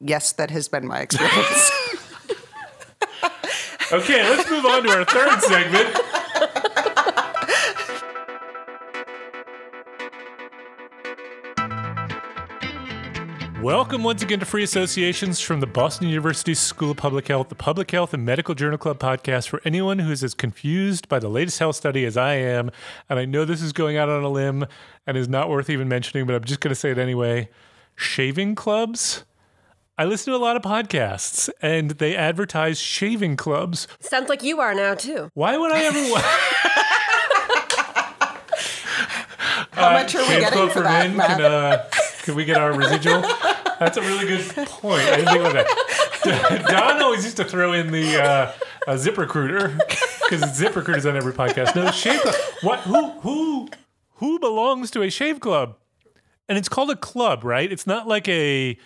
Yes, that has been my experience. Okay, let's move on to our third segment. Welcome once again to Free Associations from the Boston University School of Public Health, the Public Health and Medical Journal Club podcast for anyone who is as confused by the latest health study as I am. And I know this is going out on a limb and is not worth even mentioning, but I'm just going to say it anyway. Shaving clubs? I listen to a lot of podcasts and they advertise shaving clubs. Sounds like you are now too. Why would I ever want How much are we getting club for that, men? Can, uh, can we get our residual? That's a really good point. I didn't think about that. Don always used to throw in the uh, uh, ZipRecruiter because ZipRecruiter's on every podcast. No, shave club. What? Who? Who? Who belongs to a shave club? And it's called a club, right? It's not like a,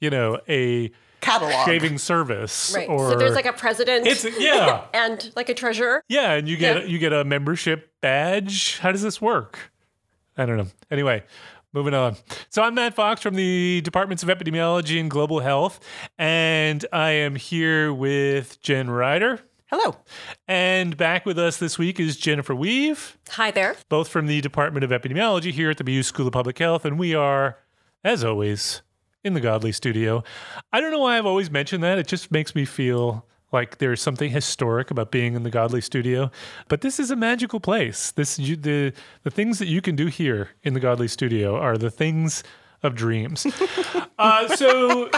you know, a Catalog. shaving service. Right. Or so there's like a president It's yeah. and like a treasurer. Yeah, and you get Yeah. you get a membership badge. How does this work? I don't know. Anyway, moving on. So I'm Matt Fox from the Departments of Epidemiology and Global Health, and I am here with Jen Ryder. Hello. And back with us this week is Jennifer Weuve, Hi there. both from the Department of Epidemiology here at the BU School of Public Health, and we are, as always, in the Godly Studio. I don't know why I've always mentioned that. It just makes me feel like there's something historic about being in the Godly Studio. But this is a magical place. This you, the the things that you can do here in the Godly Studio are the things of dreams. uh, so,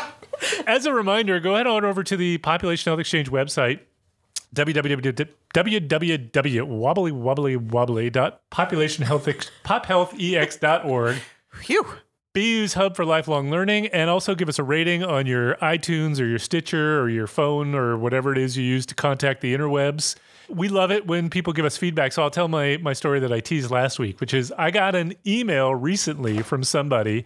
as a reminder, go ahead on over to the Population Health Exchange website www.populationhealth.populationhealthex.org. Phew. BU's Hub for Lifelong Learning, and also give us a rating on your iTunes or your Stitcher or your phone or whatever it is you use to contact the interwebs. We love it when people give us feedback. So I'll tell my, my story that I teased last week, which is I got an email recently from somebody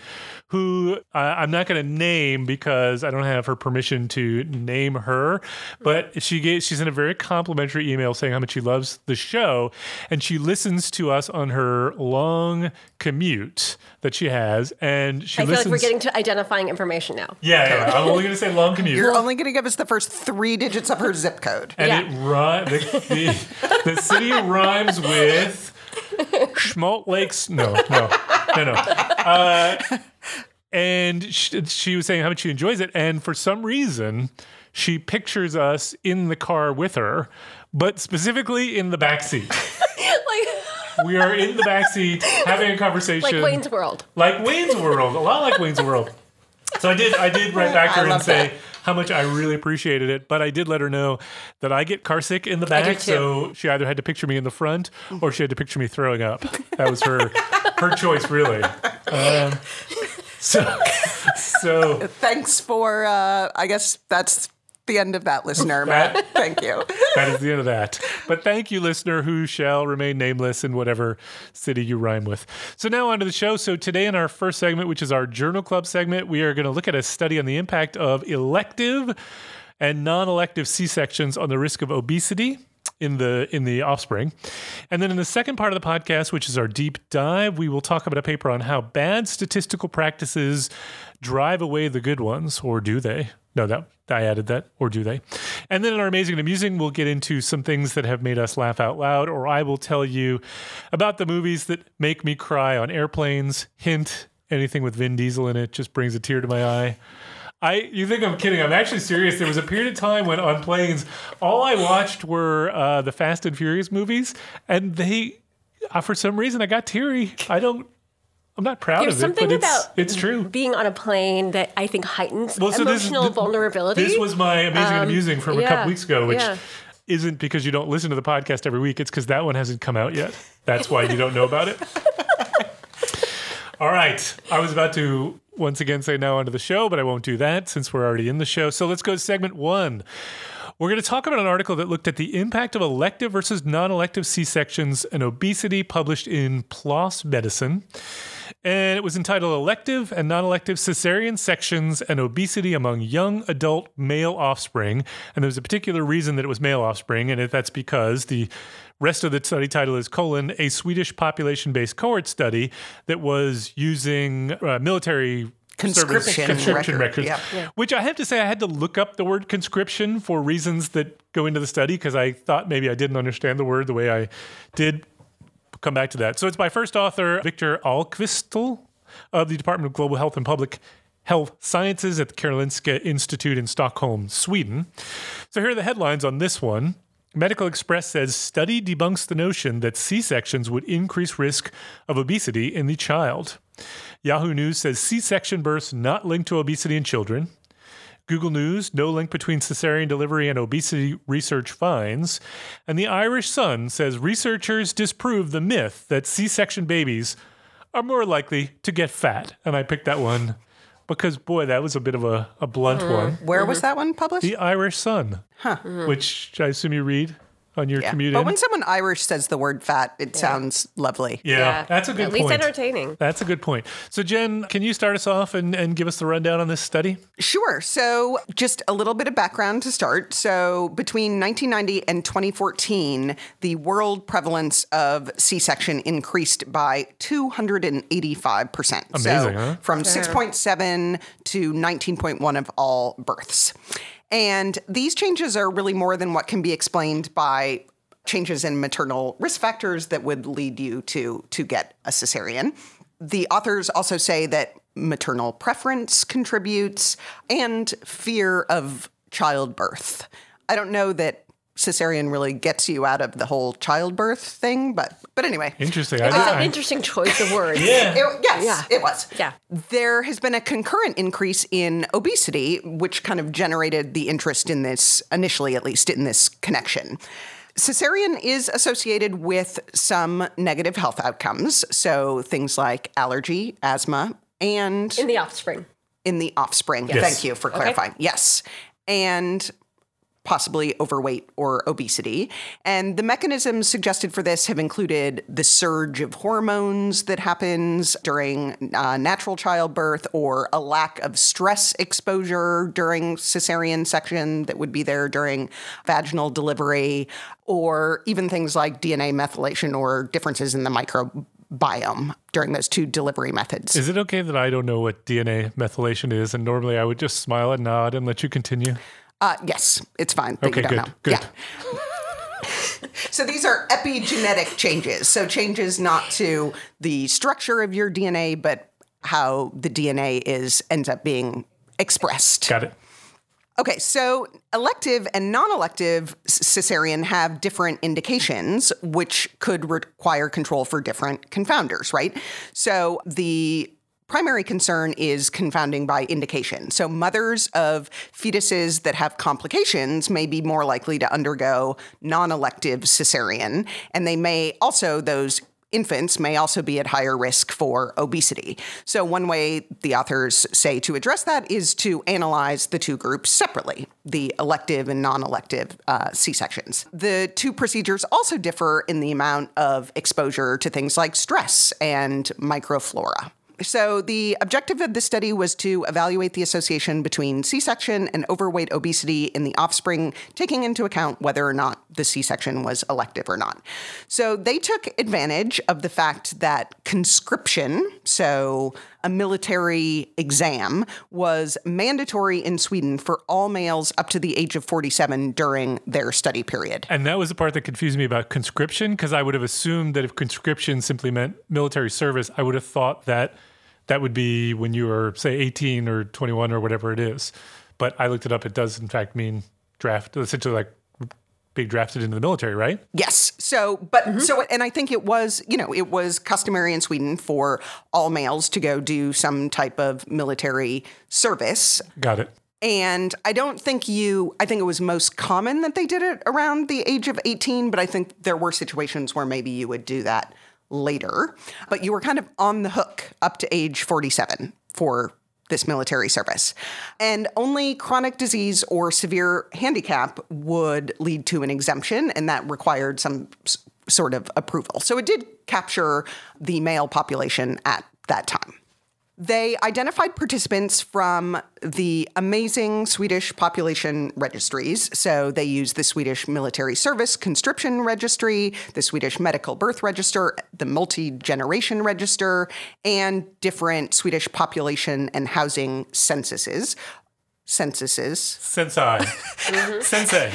who uh, I'm not going to name because I don't have her permission to name her, but she gave, she sent a very complimentary email saying how much she loves the show, and she listens to us on her long commute that she has, and she I feel listens. like we're getting to identifying information now. yeah, yeah, I'm only going to say long commute. You're only going to give us the first three digits of her zip code. and Yeah. it rhy- the, the, city rhymes with Schmaltz Lakes. No, no, no, no. Uh, and she, she was saying how much she enjoys it, and for some reason, she pictures us in the car with her, but specifically in the back seat. like, We are in the back seat having a conversation, like Wayne's World. like Wayne's World, a lot like Wayne's World. So I did, I did write back to her and say that. how much I really appreciated it, but I did let her know that I get car sick in the back, so she either had to picture me in the front or she had to picture me throwing up. That was her her choice, really. Um, so, so Thanks for, uh, I guess that's the end of that, listener, Matt. Thank you. that is the end of that. But thank you, listener, who shall remain nameless in whatever city you rhyme with. So now on to the show. So today in our first segment, which is our Journal Club segment, we are going to look at a study on the impact of elective and non-elective C-sections on the risk of obesity in the in the offspring. And then in the second part of the podcast, which is our deep dive, we will talk about a paper on how bad statistical practices drive away the good ones, or do they? No, that I added that, or do they? And then in our amazing and amusing, we'll get into some things that have made us laugh out loud, or I will tell you about the movies that make me cry on airplanes. Hint: anything with Vin Diesel in it just brings a tear to my eye. I you think I'm kidding? I'm actually serious. There was a period of time when on planes, all I watched were uh, the Fast and Furious movies, and they, uh, for some reason, I got teary. I don't. I'm not proud There's of it, something but it's about it's true. being on a plane that I think heightens Well, so this emotional th- vulnerability. This was my amazing and Um, amusing from a couple weeks ago, which yeah. isn't because you don't listen to the podcast every week. It's because that one hasn't come out yet. That's why you don't know about it. All right. I was about to once again say now onto the show, but I won't do that since we're already in the show. So let's go to segment one. We're going to talk about an article that looked at the impact of elective versus non elective C sections and obesity published in PLOS Medicine. And it was entitled Elective and Non Elective Cesarean Sections and Obesity Among Young Adult Male Offspring. And there's a particular reason that it was male offspring, and that's because the rest of the study title is colon a Swedish population based cohort study that was using uh, military Conscription conscription record, records. yeah. Which I have to say, I had to look up the word conscription for reasons that go into the study because I thought maybe I didn't understand the word the way I did. Come back to that. So it's by first author Victor Ahlqvist of the Department of Global Health and Public Health Sciences at the Karolinska Institute in Stockholm, Sweden. So here are the headlines on this one. Medical Xpress says study debunks the notion that C sections would increase risk of obesity in the child. Yahoo News says C section births not linked to obesity in children. Google News, no link between cesarean delivery and obesity research finds. And the Irish Sun says researchers disprove the myth that C section babies are more likely to get fat. And I picked that one because, boy, that was a bit of a, a blunt mm-hmm. one. Where was mm-hmm. that one published? The Irish Sun, huh? Mm-hmm. which I assume you read on your yeah. commute But in. when someone Irish says the word fat, it sounds lovely. yeah, that's a good point. At point. least entertaining. That's a good point. So, Jen, can you start us off and, and give us the rundown on this study? Sure. So, just a little bit of background to start. So, between 1990 and 2014, the world prevalence of C section increased by 285%. Amazing, so, huh? from 6.7 to 19.1 of all births. And these changes are really more than what can be explained by changes in maternal risk factors that would lead you to to get a cesarean. The authors also say that maternal preference contributes and fear of childbirth. I don't know that cesarean really gets you out of the whole childbirth thing, but but anyway. Interesting. It's I, an I, interesting choice of words. yeah. It- yes, Yeah. it was. Yeah. There has been a concurrent increase in obesity, which kind of generated the interest in this, initially at least, in this connection. Cesarean is associated with some negative health outcomes. So things like allergy, asthma, and In the offspring. in the offspring. Yes. Thank you for clarifying. Yes. And possibly overweight or obesity. And the mechanisms suggested for this have included the surge of hormones that happens during uh, natural childbirth or a lack of stress exposure during cesarean section that would be there during vaginal delivery, or even things like DNA methylation or differences in the microbiome during those two delivery methods. Is it okay that I don't know what DNA methylation is? And normally I would just smile and nod and let you continue. Uh, yes, it's fine. Okay, good, know. good. Yeah. so these are epigenetic changes. So changes not to the structure of your DNA, but how the DNA is ends up being expressed. Got it. Okay, so elective and non-elective cesarean have different indications, which could require control for different confounders, right? So the primary concern is confounding by indication. So mothers of fetuses that have complications may be more likely to undergo non-elective cesarean, and they may also those infants may also be at higher risk for obesity. So, one way the authors say to address that is to analyze the two groups separately the elective and non elective uh, C sections. The two procedures also differ in the amount of exposure to things like stress and microflora. So, the objective of this study was to evaluate the association between C section and overweight obesity in the offspring, taking into account whether or not the C section was elective or not. So, they took advantage of the fact that conscription, so a military exam, was mandatory in Sweden for all males up to the age of 47 during their study period. And that was the part that confused me about conscription because I would have assumed that if conscription simply meant military service, I would have thought that that would be when you were, say, 18 or 21 or whatever it is. But I looked it up. It does, in fact, mean draft, essentially like being drafted into the military, right? Yes. So, but so, and I think it was, you know, it was customary in Sweden for all males to go do some type of military service. Got it. And I don't think you, I think it was most common that they did it around the age of 18, but I think there were situations where maybe you would do that later. But you were kind of on the hook up to age 47 for this military service. And only chronic disease or severe handicap would lead to an exemption, and that required some sort of approval. So it did capture the male population at that time. They identified participants from the amazing Swedish population registries. So they used the Swedish Military Service Conscription Registry, the Swedish Medical Birth Register, the Multi Generation Register, and different Swedish population and housing censuses. Censuses, Sensei. Mm-hmm. Sensei.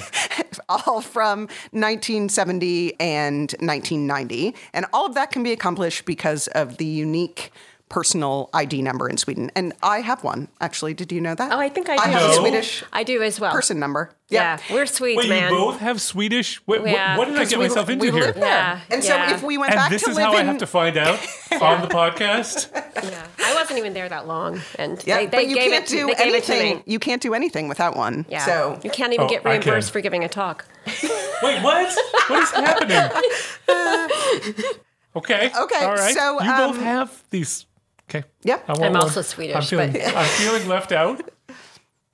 all from 1970 and 1990. And all of that can be accomplished because of the unique personal ID number in Sweden. And I have one, actually. Did you know that? Oh, I think I I do. have a Swedish I do as well. person number. Yeah, we're Swedes, Wait, man. you both have Swedish? What, what- Yeah. what did I get we- myself into we here? live there. Yeah, And so if we went And back this to is live how I have to find out on the podcast. Yeah, I wasn't even there that long, and yeah, they, they but you gave can't it. do they gave it to anything. me. You can't do anything without one. Yeah, So you can't even Oh, get reimbursed for giving a talk. Wait, what? What is happening? Okay. Okay, All right. so, you both um, have these. Okay. Yep. I want I'm one. also Swedish, I'm feeling, but- I'm feeling left out.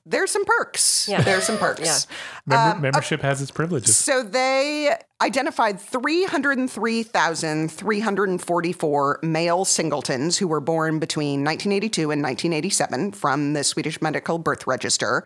there's some perks. Yeah. There's some perks. Yeah. Member, uh, membership has its privileges. So they identified 303,344 male singletons who were born between 1982 and 1987 from the Swedish Medical Birth Register.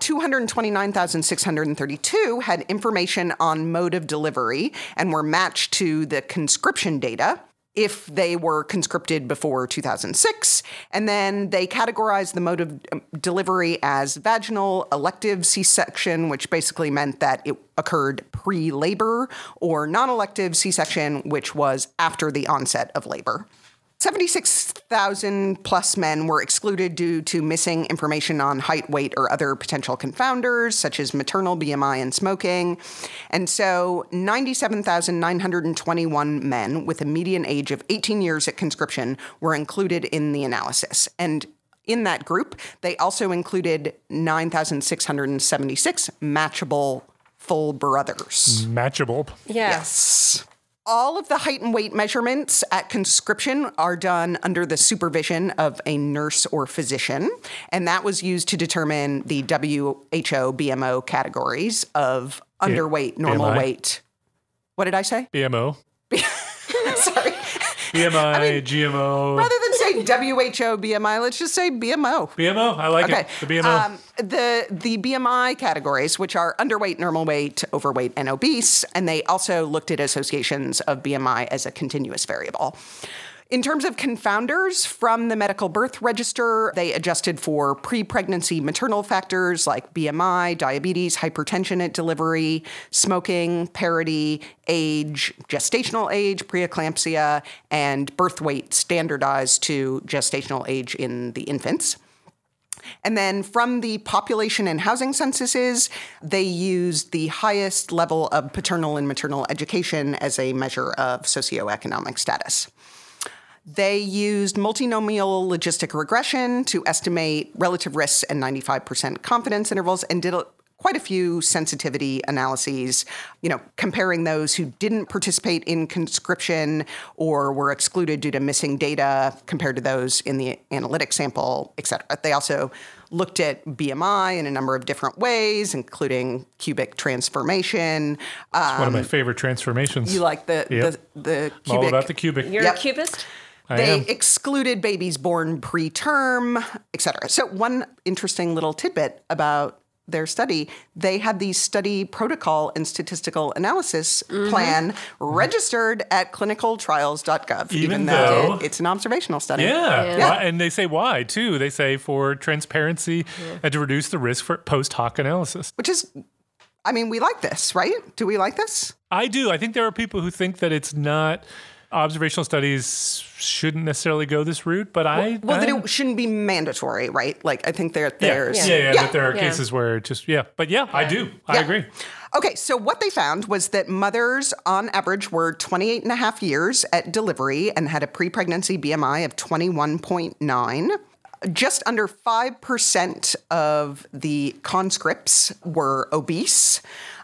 229,632 had information on mode of delivery and were matched to the conscription data if they were conscripted before 2006. And then they categorized the mode of um, delivery as vaginal elective C section, which basically meant that it occurred pre labor, or non elective C section, which was after the onset of labor. 76,000 plus men were excluded due to missing information on height, weight, or other potential confounders, such as maternal BMI and smoking. And so 97,921 men with a median age of 18 years at conscription were included in the analysis. And in that group, they also included 9,676 matchable full brothers. Matchable. Yeah. Yes. All of the height and weight measurements at conscription are done under the supervision of a nurse or physician, and that was used to determine the WHO BMO categories of underweight, normal BMI? weight. What did I say? BMO. Sorry. BMI, GMO. Rather than say WHO BMI, let's just say BMO. BMO. I like Okay. it. The BMO. Um, the the BMI categories, which are underweight, normal weight, overweight, and obese, and they also looked at associations of BMI as a continuous variable. In terms of confounders from the medical birth register, they adjusted for pre pregnancy maternal factors like BMI, diabetes, hypertension at delivery, smoking, parity, age, gestational age, preeclampsia, and birth weight standardized to gestational age in the infants. And then from the population and housing censuses, they used the highest level of paternal and maternal education as a measure of socioeconomic status. They used multinomial logistic regression to estimate relative risks and 95% confidence intervals and did a, quite a few sensitivity analyses, you know, comparing those who didn't participate in conscription or were excluded due to missing data compared to those in the analytic sample, et cetera. They also looked at BMI in a number of different ways, including cubic transformation. Uh, One of my favorite transformations. you like the, Yep. the, the All cubic about the cubic. You're Yep. a cubist? I they am. excluded babies born preterm, et cetera. So, one interesting little tidbit about their study, they had the study protocol and statistical analysis Mm-hmm. plan registered at clinicaltrials.gov, Even though, though- it's an observational study. Yeah. Yeah. Why- And they say why, too. They say for transparency and to reduce the risk for post hoc analysis. Which is, I mean, we like this, right? Do we like this? I do. I think there are people who think that it's not observational studies shouldn't necessarily go this route, but I Well, I, that it shouldn't be mandatory, right? Like, I think there, yeah. there's. yeah, yeah, yeah. that there are Yeah. cases where it just yeah, but yeah, I do. I agree. Okay, so what they found was that mothers on average were 28 and a half years at delivery and had a pre pregnancy BMI of 21.9. Just under 5% of the conscripts were obese,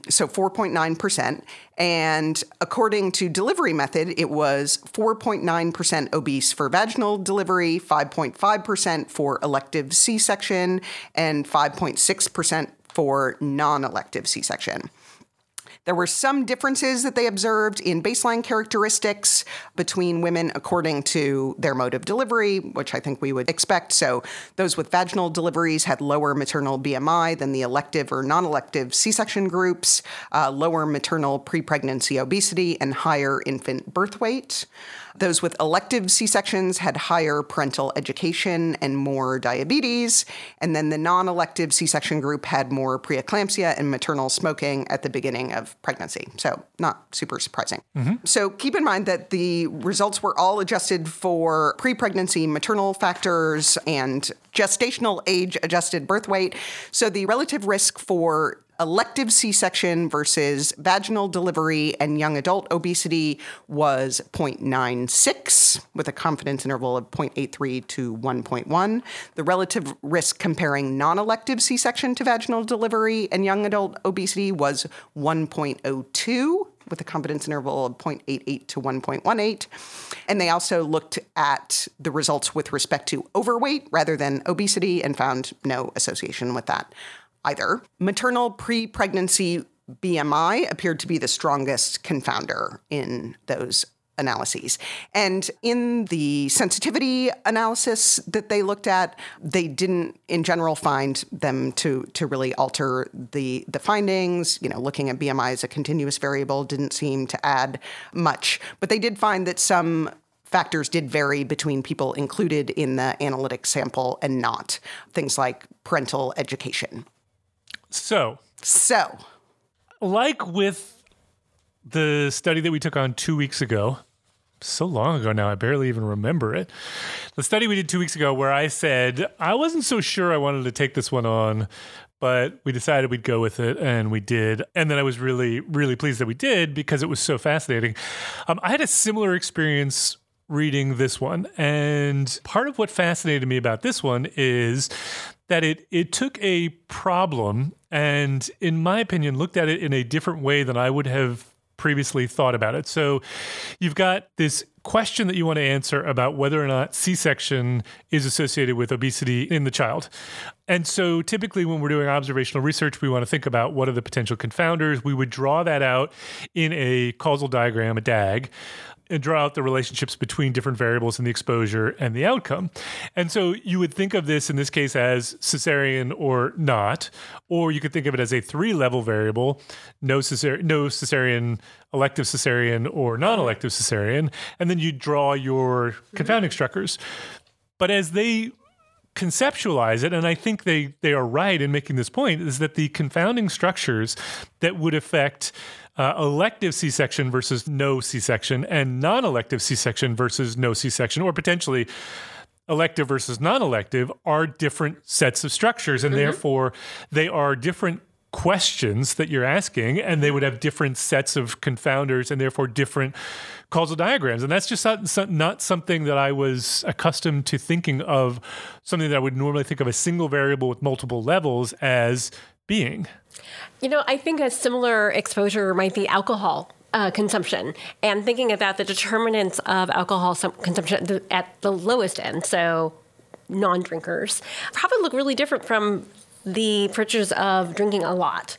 so 4.9%. And according to delivery method, it was 4.9% obese for vaginal delivery, 5.5% for elective C section, and 5.6% for non elective C section. There were some differences that they observed in baseline characteristics between women according to their mode of delivery, which I think we would expect. So those with vaginal deliveries had lower maternal BMI than the elective or non elective C section groups, uh, lower maternal pre pregnancy obesity, and higher infant birth weight. Those with elective C sections had higher parental education and more diabetes. And then the non elective C section group had more preeclampsia and maternal smoking at the beginning of pregnancy. So, not super surprising. Mm-hmm. So, keep in mind that the results were all adjusted for pre pregnancy maternal factors and gestational age adjusted birth weight. So, the relative risk for elective C section versus vaginal delivery and young adult obesity was 0.96 with a confidence interval of 0.83 to 1.1. The relative risk comparing non elective C section to vaginal delivery and young adult obesity was 1.02 with a confidence interval of 0.88 to 1.18. And they also looked at the results with respect to overweight rather than obesity and found no association with that either. Maternal pre pregnancy BMI appeared to be the strongest confounder in those analyses. And in the sensitivity analysis that they looked at, they didn't in general find them to to really alter the the findings, you know, looking at BMI as a continuous variable didn't seem to add much, but they did find that some factors did vary between people included in the analytic sample and not. Things like parental education. So, So, like with the study that we took on two weeks ago, so long ago now, I barely even remember it. The study we did two weeks ago, where I said I wasn't so sure I wanted to take this one on, but we decided we'd go with it, and we did. And then I was really, really pleased that we did because it was so fascinating. Um, I had a similar experience reading this one, and part of what fascinated me about this one is that it it took a problem and in my opinion looked at it in a different way than I would have previously thought about it. So you've got this question that you want to answer about whether or not C-section is associated with obesity in the child. And so typically when we're doing observational research, we want to think about what are the potential confounders. We would draw that out in a causal diagram, a DAG and draw out the relationships between different variables in the exposure and the outcome. And so you would think of this in this case as cesarean or not, or you could think of it as a three level variable no, cesar- no cesarean, elective cesarean, or non elective cesarean. And then you draw your mm-hmm. confounding structures. But as they conceptualize it, and I think they, they are right in making this point, is that the confounding structures that would affect uh, elective C section versus no C section and non elective C section versus no C section, or potentially elective versus non elective, are different sets of structures. And therefore, they are different questions that you're asking, and they would have different sets of confounders and therefore different causal diagrams. And that's just not, not something that I was accustomed to thinking of, something that I would normally think of a single variable with multiple levels as being. You know, I think a similar exposure might be alcohol. Uh, consumption and thinking about the determinants of alcohol sum- consumption at the, at the lowest end, so non drinkers, probably look really different from the pictures of drinking a lot.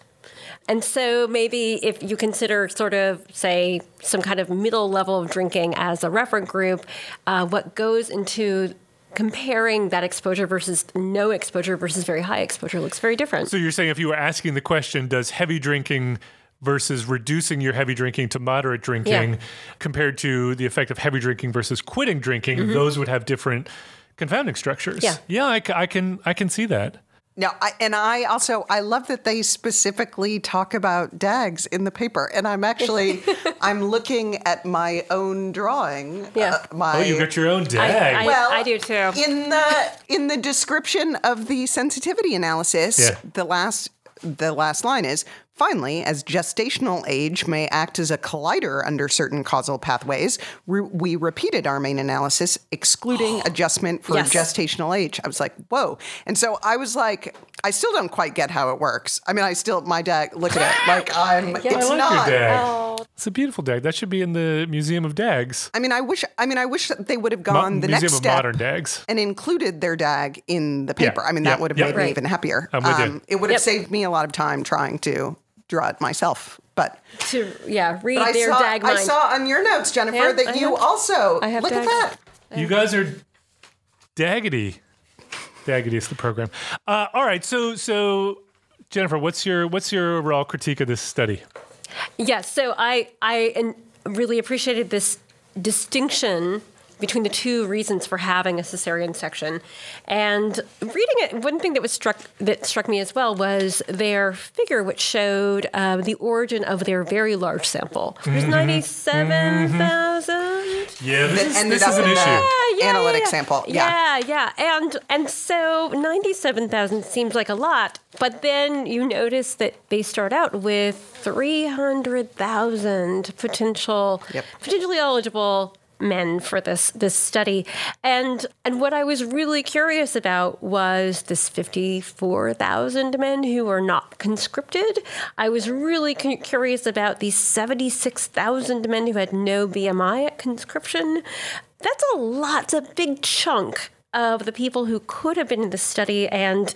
And so maybe if you consider sort of, say, some kind of middle level of drinking as a referent group, uh, what goes into comparing that exposure versus no exposure versus very high exposure looks very different. So you're saying if you were asking the question, does heavy drinking versus reducing your heavy drinking to moderate drinking Yeah. compared to the effect of heavy drinking versus quitting drinking, those would have different confounding structures. Yeah. Yeah, I, I can I can see that. Now, I, and I also I love that they specifically talk about DAGs in the paper, and I'm actually I'm looking at my own drawing. Yeah. uh, my Oh, you got your own I, dag. I, well, I do too. in the in the description of the sensitivity analysis. Yeah. The last the last line is finally, as gestational age may act as a collider under certain causal pathways, re- we repeated our main analysis, excluding adjustment for Yes. gestational age. I was like, whoa! And so I was like, I still don't quite get how it works. I mean, I still my dad look at it like I'm. it's I like not. your dag. It's a beautiful dag. That should be in the Museum of Dags. I mean, I wish. I mean, I wish that they would have Mo- gone the Museum next of step Modern Dags. and included their dag in the paper. Yeah, I mean, yeah, that would have yeah. made me even happier. Um, I'm with you. It would have Yep. saved me a lot of time trying to draw it myself But To yeah, read I their saw, dag I saw on your notes, Jennifer, Yeah, that I you have- also I have look at that. You guys are daggity. DAGitty is the program. Uh, all right, so so Jennifer, what's your what's your overall critique of this study? Yes, so I I really appreciated this distinction between the two reasons for having a cesarean section, and reading it, one thing that was struck that struck me as well was their figure, which showed uh, the origin of their very large sample. There's ninety-seven thousand. Yeah, this, That is, ended this up is an in the- issue. Analytic yeah. sample, yeah. yeah, yeah, and and so ninety-seven thousand seems like a lot, but then you notice that they start out with three hundred thousand potential, Yep. potentially eligible men for this this study, and and what I was really curious about was this fifty-four thousand men who are not conscripted. I was really cu- curious about these seventy-six thousand men who had no BMI at conscription. That's a lot. It's a big chunk of the people who could have been in the study and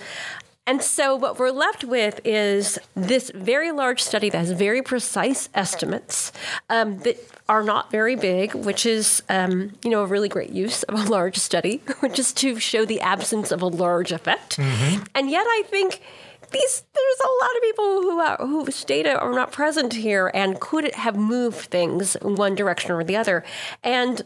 and so what we're left with is this very large study that has very precise estimates um, that are not very big, which is um, you know a really great use of a large study, which is to show the absence of a large effect. And yet, I think these there's a lot of people who are, whose data are not present here and could have moved things one direction or the other. And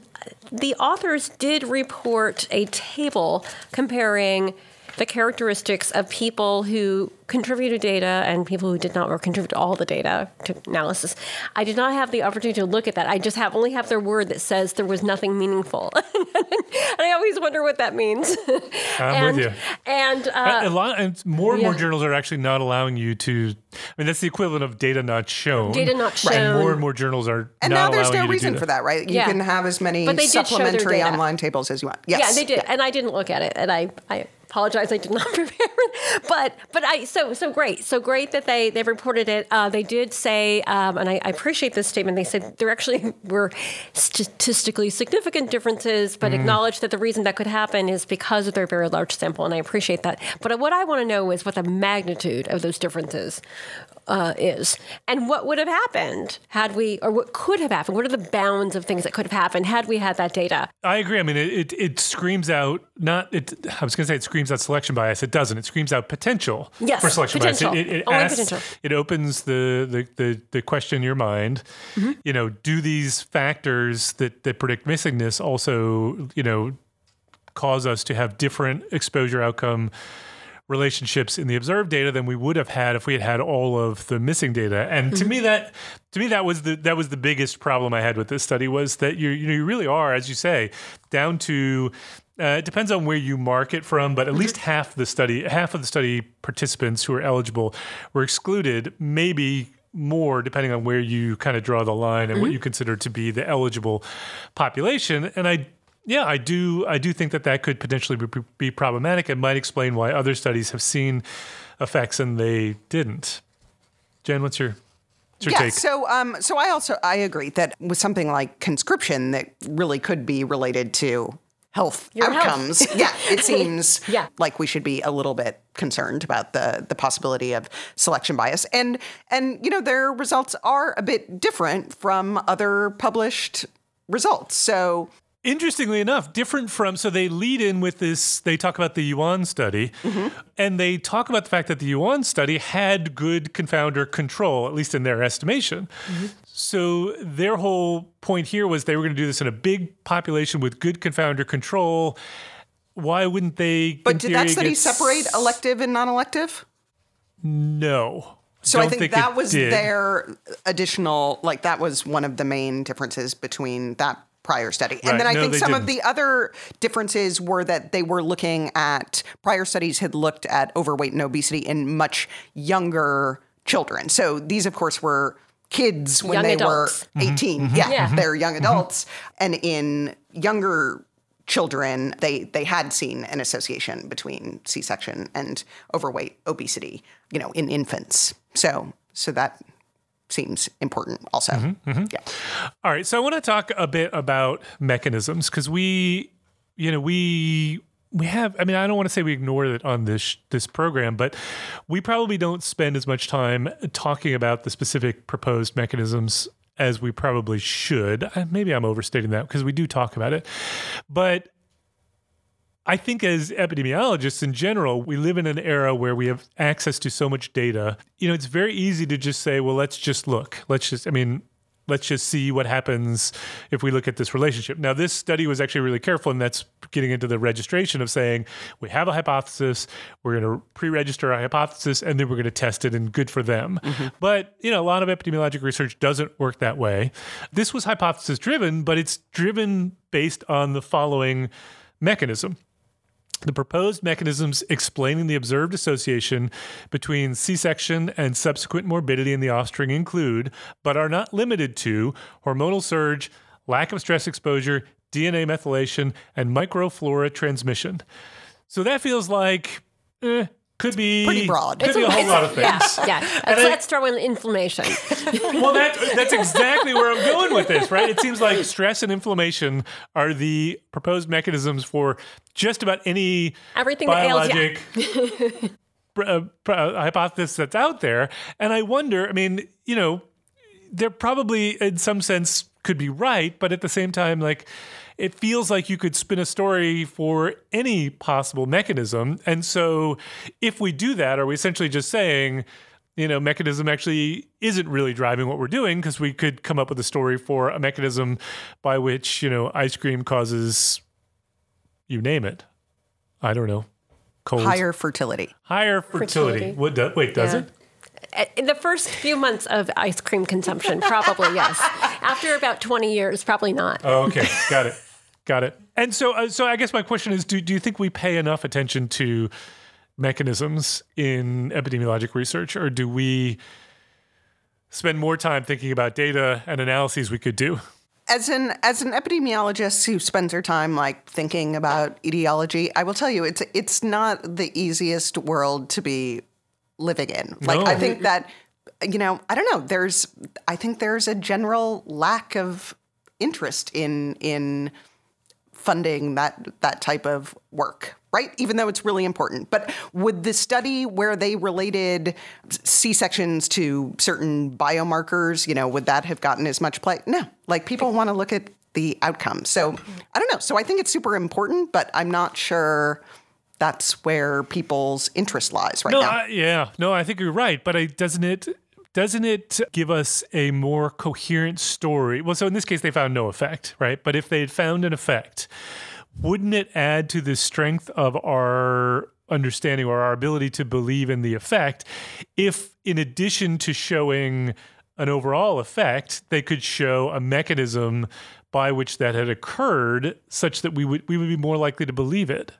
the authors did report a table comparing the characteristics of people who contributed data and people who did not or contribute all the data to analysis. I did not have the opportunity to look at that. I just have only have their word that says there was nothing meaningful. and I always wonder what that means. I'm and, with you. And uh, a lot, and more and more journals are actually not allowing you to. I mean, that's the equivalent of data not shown. Data not shown. And shown. more and more journals are And not now there's allowing no you to do reason for that, right? You Yeah. can have as many But they did show their supplementary online tables as you want. Yes. Yeah, they did, and I didn't look at it, and I, I apologize, I did not prepare. but but I so so great, so great that they they reported it. Uh, they did say, um, and I, I appreciate this statement. They said there actually were statistically significant differences, but acknowledged that the reason that could happen is because of their very large sample, and I appreciate that. But what I want to know is what the magnitude of those differences uh, is, and what would have happened had we, or what could have happened. What are the bounds of things that could have happened had we had that data? I agree. I mean, it, it, it screams out not. It, I was going to say it screams out selection bias. It doesn't. It screams out potential Yes, for selection potential. bias. It, it, it Only asks- potential. It opens the, the the the question in your mind. Mm-hmm. You know, do these factors that that predict missingness also you know cause us to have different exposure outcome relationships in the observed data than we would have had if we had had all of the missing data. And to mm-hmm. me, that to me that was the that was the biggest problem I had with this study was that you you know you really are, as you say, down to. Uh, it depends on where you mark it from, but at least mm-hmm. half the study, half of the study participants who are eligible were excluded. Maybe more depending on where you kind of draw the line and what mm-hmm. you consider to be the eligible population. And I yeah, I do. I do think that that could potentially be, be problematic It might explain why other studies have seen effects and they didn't. Jen, what's your, yeah, take? so um, so I also I agree that with something like conscription that really could be related to health Your health. outcomes. yeah, it seems Yeah. like we should be a little bit concerned about the the possibility of selection bias. And and you know their results are a bit different from other published results. So Interestingly enough, different from so they lead in with this. They talk about the Yuan study, and they talk about the fact that the Yuan study had good confounder control, at least in their estimation. So their whole point here was they were going to do this in a big population with good confounder control. Why wouldn't they? but did that study separate elective and non-elective? No. So I Don't think, it that was did. their additional, like that was one of the main differences between that prior study. And Right. then I No, think some of didn't. the other differences were that they were looking at prior studies had looked at overweight and obesity in much younger children. So these, of course, were kids when Young they adults. were 18. Mm-hmm. Yeah, Yeah. they're young mm-hmm. adults. And in younger children, they they had seen an association between C-section and overweight obesity, you know, in infants. So so that seems important also. Mm-hmm, Yeah. All right, so I want to talk a bit about mechanisms because we, you know, we we have i mean i don't want to say we ignore it on this this program but we probably don't spend as much time talking about the specific proposed mechanisms as we probably should maybe i'm overstating that because we do talk about it but I think as epidemiologists in general, we live in an era where we have access to so much data. You know, it's very easy to just say, well, let's just look. Let's just, I mean, let's just see what happens if we look at this relationship. Now, this study was actually really careful, and that's getting into the registration of saying we have a hypothesis, we're going to pre register our hypothesis, and then we're going to test it, and good for them. Mm-hmm. But, you know, a lot of epidemiologic research doesn't work that way. This was hypothesis driven, but it's driven based on the following mechanism. The proposed mechanisms explaining the observed association between C section and subsequent morbidity in the offspring include, but are not limited to, hormonal surge, lack of stress exposure, DNA methylation, and microflora transmission. So that feels like eh, could be pretty broad. Could be a whole lot of things. Yeah, yeah. Let's, I- throw in inflammation. well, that, that's exactly where I'm going with this, right? It seems like stress and inflammation are the proposed mechanisms for just about any Everything that ails biologic pr- uh, uh, hypothesis that's out there. And I wonder, I mean, you know, they're probably in some sense could be right, but at the same time, like, it feels like you could spin a story for any possible mechanism. And so if we do that, are we essentially just saying, you know, mechanism actually isn't really driving what we're doing because we could come up with a story for a mechanism by which, you know, ice cream causes, you name it. I don't know. Cold. Higher fertility. Higher fertility. Fertility. What do, wait, does Yeah. it? In the first few months of ice cream consumption, probably yes. After about 20 years, probably not. Oh, okay. Got it. Got it. And so, uh, so I guess my question is: Do do you think we pay enough attention to mechanisms in epidemiologic research, or do we spend more time thinking about data and analyses we could do? As an as an epidemiologist who spends her time like thinking about etiology, I will tell you it's it's not the easiest world to be living in. Like No. I think that you know, I don't know, there's I think there's a general lack of interest in in funding that that type of work, right? Even though it's really important. But would the study where they related C sections to certain biomarkers, you know, would that have gotten as much play? No. Like people want to look at the outcome. So I don't know. So I think it's super important, but I'm not sure that's where people's interest lies right No, now. I, yeah, no, I think you're right. But I, doesn't it doesn't it give us a more coherent story? Well, so in this case, they found no effect, right? But if they had found an effect, wouldn't it add to the strength of our understanding or our ability to believe in the effect if, in addition to showing an overall effect, they could show a mechanism by which that had occurred such that we would we would be more likely to believe it.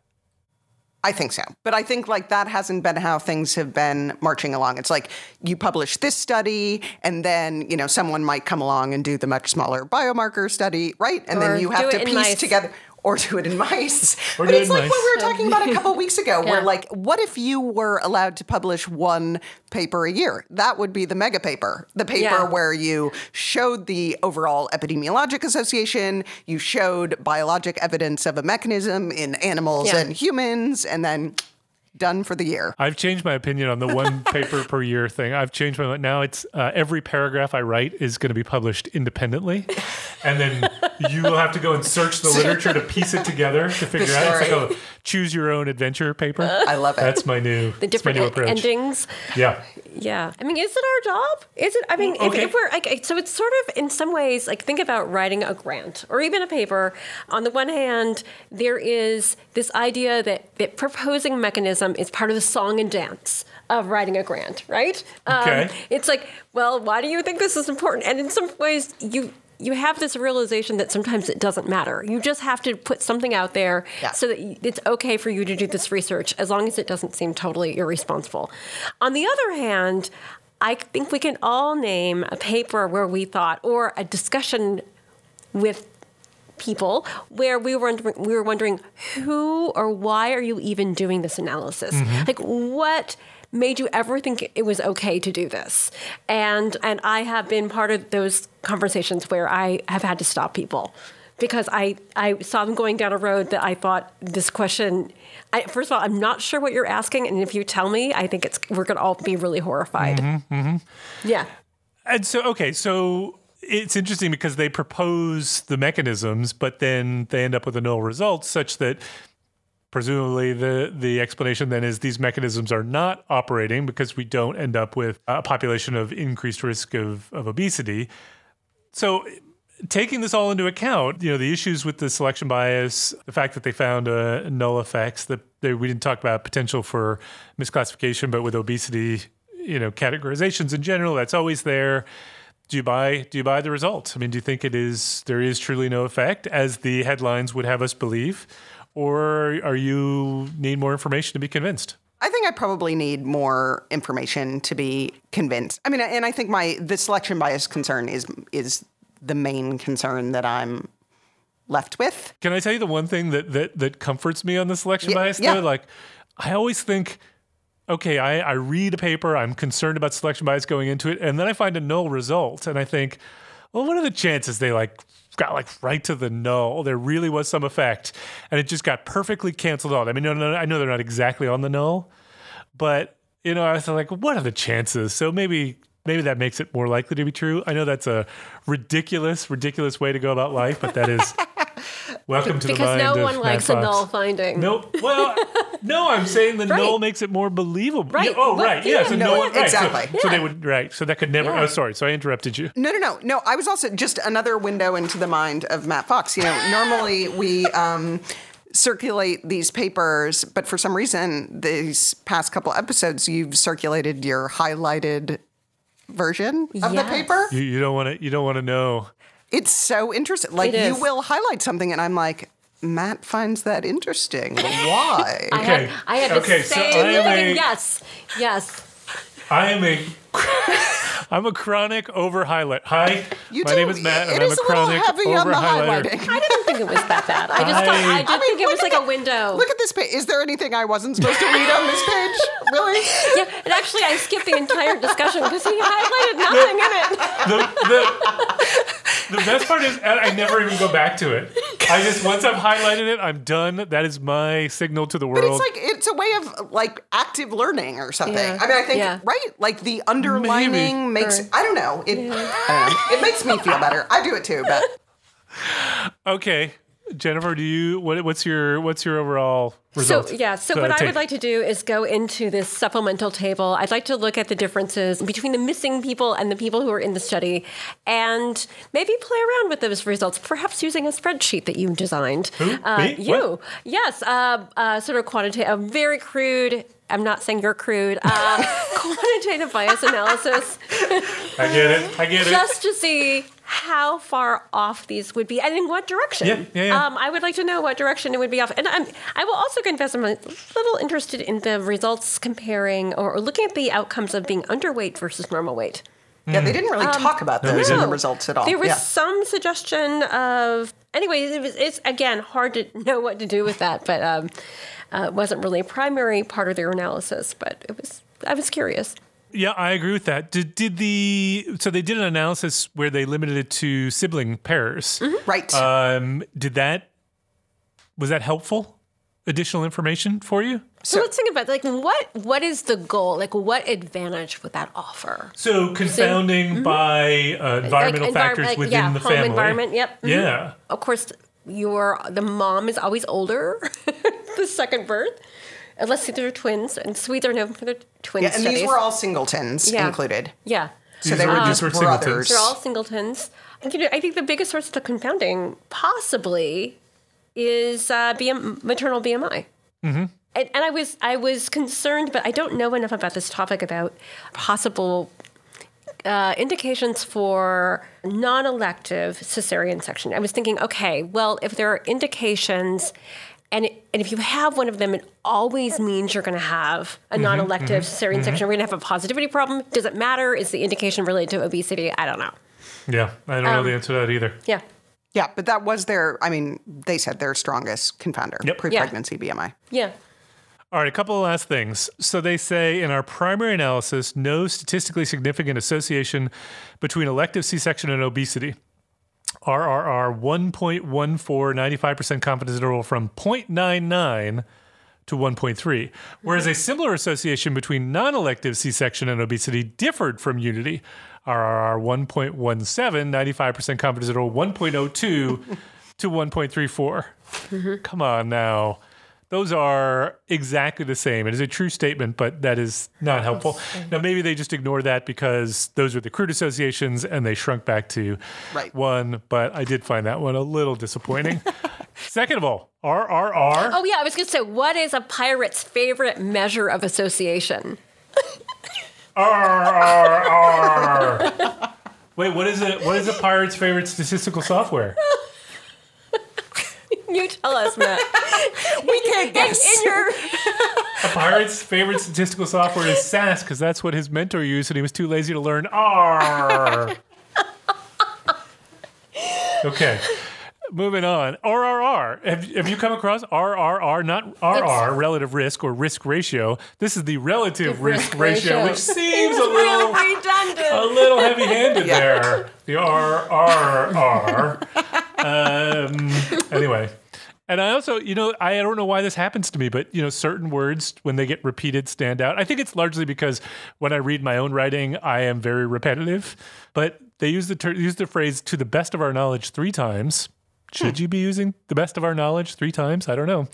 I think so. But I think like that hasn't been how things have been marching along. It's like you publish this study and then, you know, someone might come along and do the much smaller biomarker study, right? And Or then you have to piece together or do it in mice. Or but it's like mice. what we were talking about a couple weeks ago, where like, what if you were allowed to publish one paper a year? That would be the mega paper, the paper Yeah. where you showed the overall epidemiologic association, you showed biologic evidence of a mechanism in animals Yeah. and humans, and then done for the year. I've changed my opinion on the one paper per year thing. I've changed my now. It's uh, every paragraph I write is going to be published independently, and then you will have to go and search the literature to piece it together to figure out. It's like a choose your own adventure paper. I love it. That's my new. The that's my different new approach. endings. Yeah. Yeah. I mean, is it our job? Is it? I mean, if, Okay. if we're like, so it's sort of in some ways like think about writing a grant or even a paper. On the one hand, there is this idea that, that proposing mechanism is part of the song and dance of writing a grant, right? Um, Okay. it's like, well, why do you think this is important? And in some ways, you you have this realization that sometimes it doesn't matter. You just have to put something out there Yeah. so that it's okay for you to do this research as long as it doesn't seem totally irresponsible. On the other hand, I think we can all name a paper where we thought, or a discussion with people where we were wondering, we were wondering who or why are you even doing this analysis? Mm-hmm. Like what made you ever think it was okay to do this? And and I have been part of those conversations where I have had to stop people because I, I saw them going down a road that I thought this question. I, first of all, I'm not sure what you're asking, and if you tell me, I think it's we're going to all be really horrified. Mm-hmm. Mm-hmm. Yeah. And so, okay, so it's interesting because they propose the mechanisms, but then they end up with a null result, such that presumably the the explanation then is these mechanisms are not operating because we don't end up with a population of increased risk of, of obesity. So taking this all into account, you know, the issues with the selection bias, the fact that they found uh, null effects, that they, we didn't talk about potential for misclassification, but with obesity, you know, categorizations in general, that's always there. Do you buy do you buy the result? I mean, do you think it is there is truly no effect as the headlines would have us believe? Or are you need more information to be convinced? I think I probably need more information to be convinced. I mean, and I think my the selection bias concern is is the main concern that I'm left with. Can I tell you the one thing that that that comforts me on the selection Yeah, bias yeah. though? Like I always think okay, I, I read a paper, I'm concerned about selection bias going into it, and then I find a null result and I think, well, what are the chances they like got like right to the null? There really was some effect. And it just got perfectly canceled out. I mean, no, no, I know they're not exactly on the null, but you know, I was like, what are the chances? So maybe maybe that makes it more likely to be true. I know that's a ridiculous, ridiculous way to go about life, but that is welcome to the Because mind no of one Matt likes a Fox. null finding. No, well, no, I'm saying the Right. null makes it more believable. Right. Yeah, oh, Well, right. Yeah. yeah, so no, no, one, right. so- exactly. So, they would, right. So that could never, Yeah. oh, sorry. So I interrupted you. No, no, no, no. I was also just another window into the mind of Matt Fox. You know, normally we um, circulate these papers, but for some reason, these past couple episodes, you've circulated your highlighted version of the paper. You, you don't want to, you don't want to know. It's so interesting. Like you will highlight something, and I'm like, Matt finds that interesting. Why? I Okay. had, I had Okay, the so same I am thing. a- Yes. Yes. I am a, I'm a chronic over highlight. Hi, You my do- name is Matt, and I'm a a little chronic heavy over on the highlighter. highlighting. I didn't think it was that bad. I just thought, I I- did I mean, think it was like at a window. Look at this page. Is there anything I wasn't supposed to read on this page? Really? yeah, and actually, I skipped the entire discussion because he highlighted nothing in it. the, the, the best part is I I never even go back to it. I just once I've highlighted it, I'm done. That is my signal to the world. But world. it's like it's a way of like active learning or something. Yeah. I mean, I think Yeah. right, like the underlining makes. Or- I don't know. It. I don't know. It makes me feel better. I do it too, but okay, Jennifer, do you what, what's your what's your overall result? So yeah, so Uh, what I would like to do is go into this supplemental table. I'd like to look at the differences between the missing people and the people who are in the study, and maybe play around with those results, perhaps using a spreadsheet that you designed. Who? Uh, Me? You? What? Yes, uh, uh, sort of quantitative, a very crude. I'm not saying you're crude. Uh, quantitative bias analysis, I get it. I get it. just to see how far off these would be and in what direction. Yeah, yeah, yeah. Um, I would like to know what direction it would be off. And I'm, I will also confess I'm a little interested in the results comparing or, or looking at the outcomes of being underweight versus normal weight. yeah, they didn't really talk about those in the results at all. There was yeah. some suggestion of. Anyway, it was, it's again hard to know what to do with that, but um, uh, it wasn't really a primary part of their analysis. But it was. I was curious. Yeah, I agree with that. Did did the so they did an analysis where they limited it to sibling pairs. Mm-hmm. right. Um, did that was that helpful? Additional information for you? So, let's think about like what what is the goal? Like what advantage would that offer? So confounding by uh, environmental envir- factors Mm-hmm. like, within yeah, the home family. environment. Yep. mhm. Yeah. Of course, your the mom is always older. the second birth, unless they're twins, and Swedes are known for their twin yeah, and studies. these were all singletons Yeah. included. yeah. So These they were- were just were singletons. brothers. They're all singletons. And, you know, I think the biggest source of the confounding, possibly, is uh, BM, maternal BMI. Mm-hmm. And, and I was I was concerned, but I don't know enough about this topic about possible uh, indications for non-elective cesarean section. I was thinking, okay, well, if there are indications, and it, and if you have one of them, it always means you're going to have a mm-hmm, non-elective mm-hmm, cesarean section. Mm-hmm. We're going to have a positivity problem. Does it matter? Is the indication related to obesity? I don't know. Yeah. I don't Um, know the um, answer to that either. Yeah. Yeah, but that was their. I mean, they said their strongest confounder, Yep. pre-pregnancy BMI. Yeah. All right, a couple of last things. So they say in our primary analysis, no statistically significant association between elective C section and obesity. RRR 1.14, 95% confidence interval from 0.99 to 1.3. Whereas a similar association between non elective C section and obesity differed from Unity. RRR 1.17, 95% confidence interval 1.02 to 1.34. Mm-hmm. Come on now. Those are exactly the same. It is a true statement, but that is not helpful. Now, maybe they just ignore that because those are the crude associations and they shrunk back to Right. one, but I did find that one a little disappointing. Second of all, RRR. Oh yeah, I was going to say, what is a pirate's favorite measure of association? RRR. Wait, what is it? What is a pirate's favorite statistical software? You tell us, Matt. We can't in, guess. in your A pirate's favorite statistical software is SAS because that's what his mentor used, and he was too lazy to learn R. okay. Moving on. RRR. Have, have you come across RRR, not RR, It's- relative risk or risk ratio? This is the relative risk, risk ratio, ratio. which seems a little redundant. a little heavy handed Yeah. there. The RRR. Um, anyway. And I also, you know, I don't know why this happens to me, but, you know, certain words, when they get repeated, stand out. I think it's largely because when I read my own writing, I am very repetitive. But they use the, ter- use the phrase to the best of our knowledge three times. Should you be using the best of our knowledge three times? I don't know.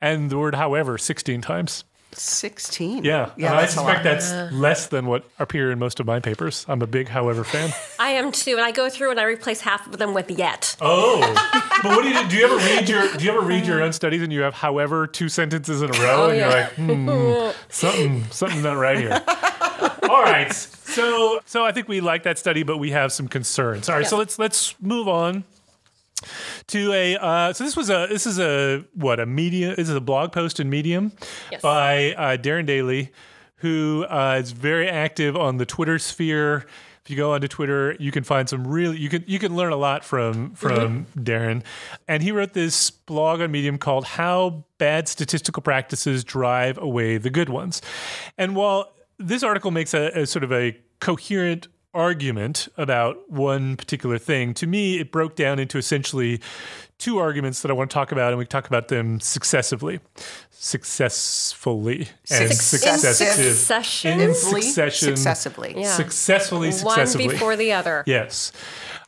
And the word however 16 times. 16. Yeah. Yeah, and I suspect lot. that's less than what appear in most of my papers. I'm a big however fan. I am too, and I go through and I replace half of them with yet. Oh, but what do you do? Do you ever read your Do you ever read your own studies and you have however two sentences in a row Oh, and you're like, hmm, something something's not right here. All right, so so I think we like that study, but we have some concerns. All right, so let's let's move on to a uh, so this was a this is a what a media this is a blog post in Medium Yes. by uh, Darren Dahly, who uh, is very active on the Twitter sphere. If you go onto Twitter, you can find some really you can you can learn a lot from from Darren, and he wrote this blog on Medium called "How Bad Statistical Practices Drive Away the Good Ones," and while this article makes a, a sort of a coherent argument about one particular thing. To me, it broke down into essentially two arguments that I want to talk about, and we can talk about them successively, successfully, and Successive. successive. Succession. In Successively. succession. Successively. Yeah. Successfully, One before the other. Yes.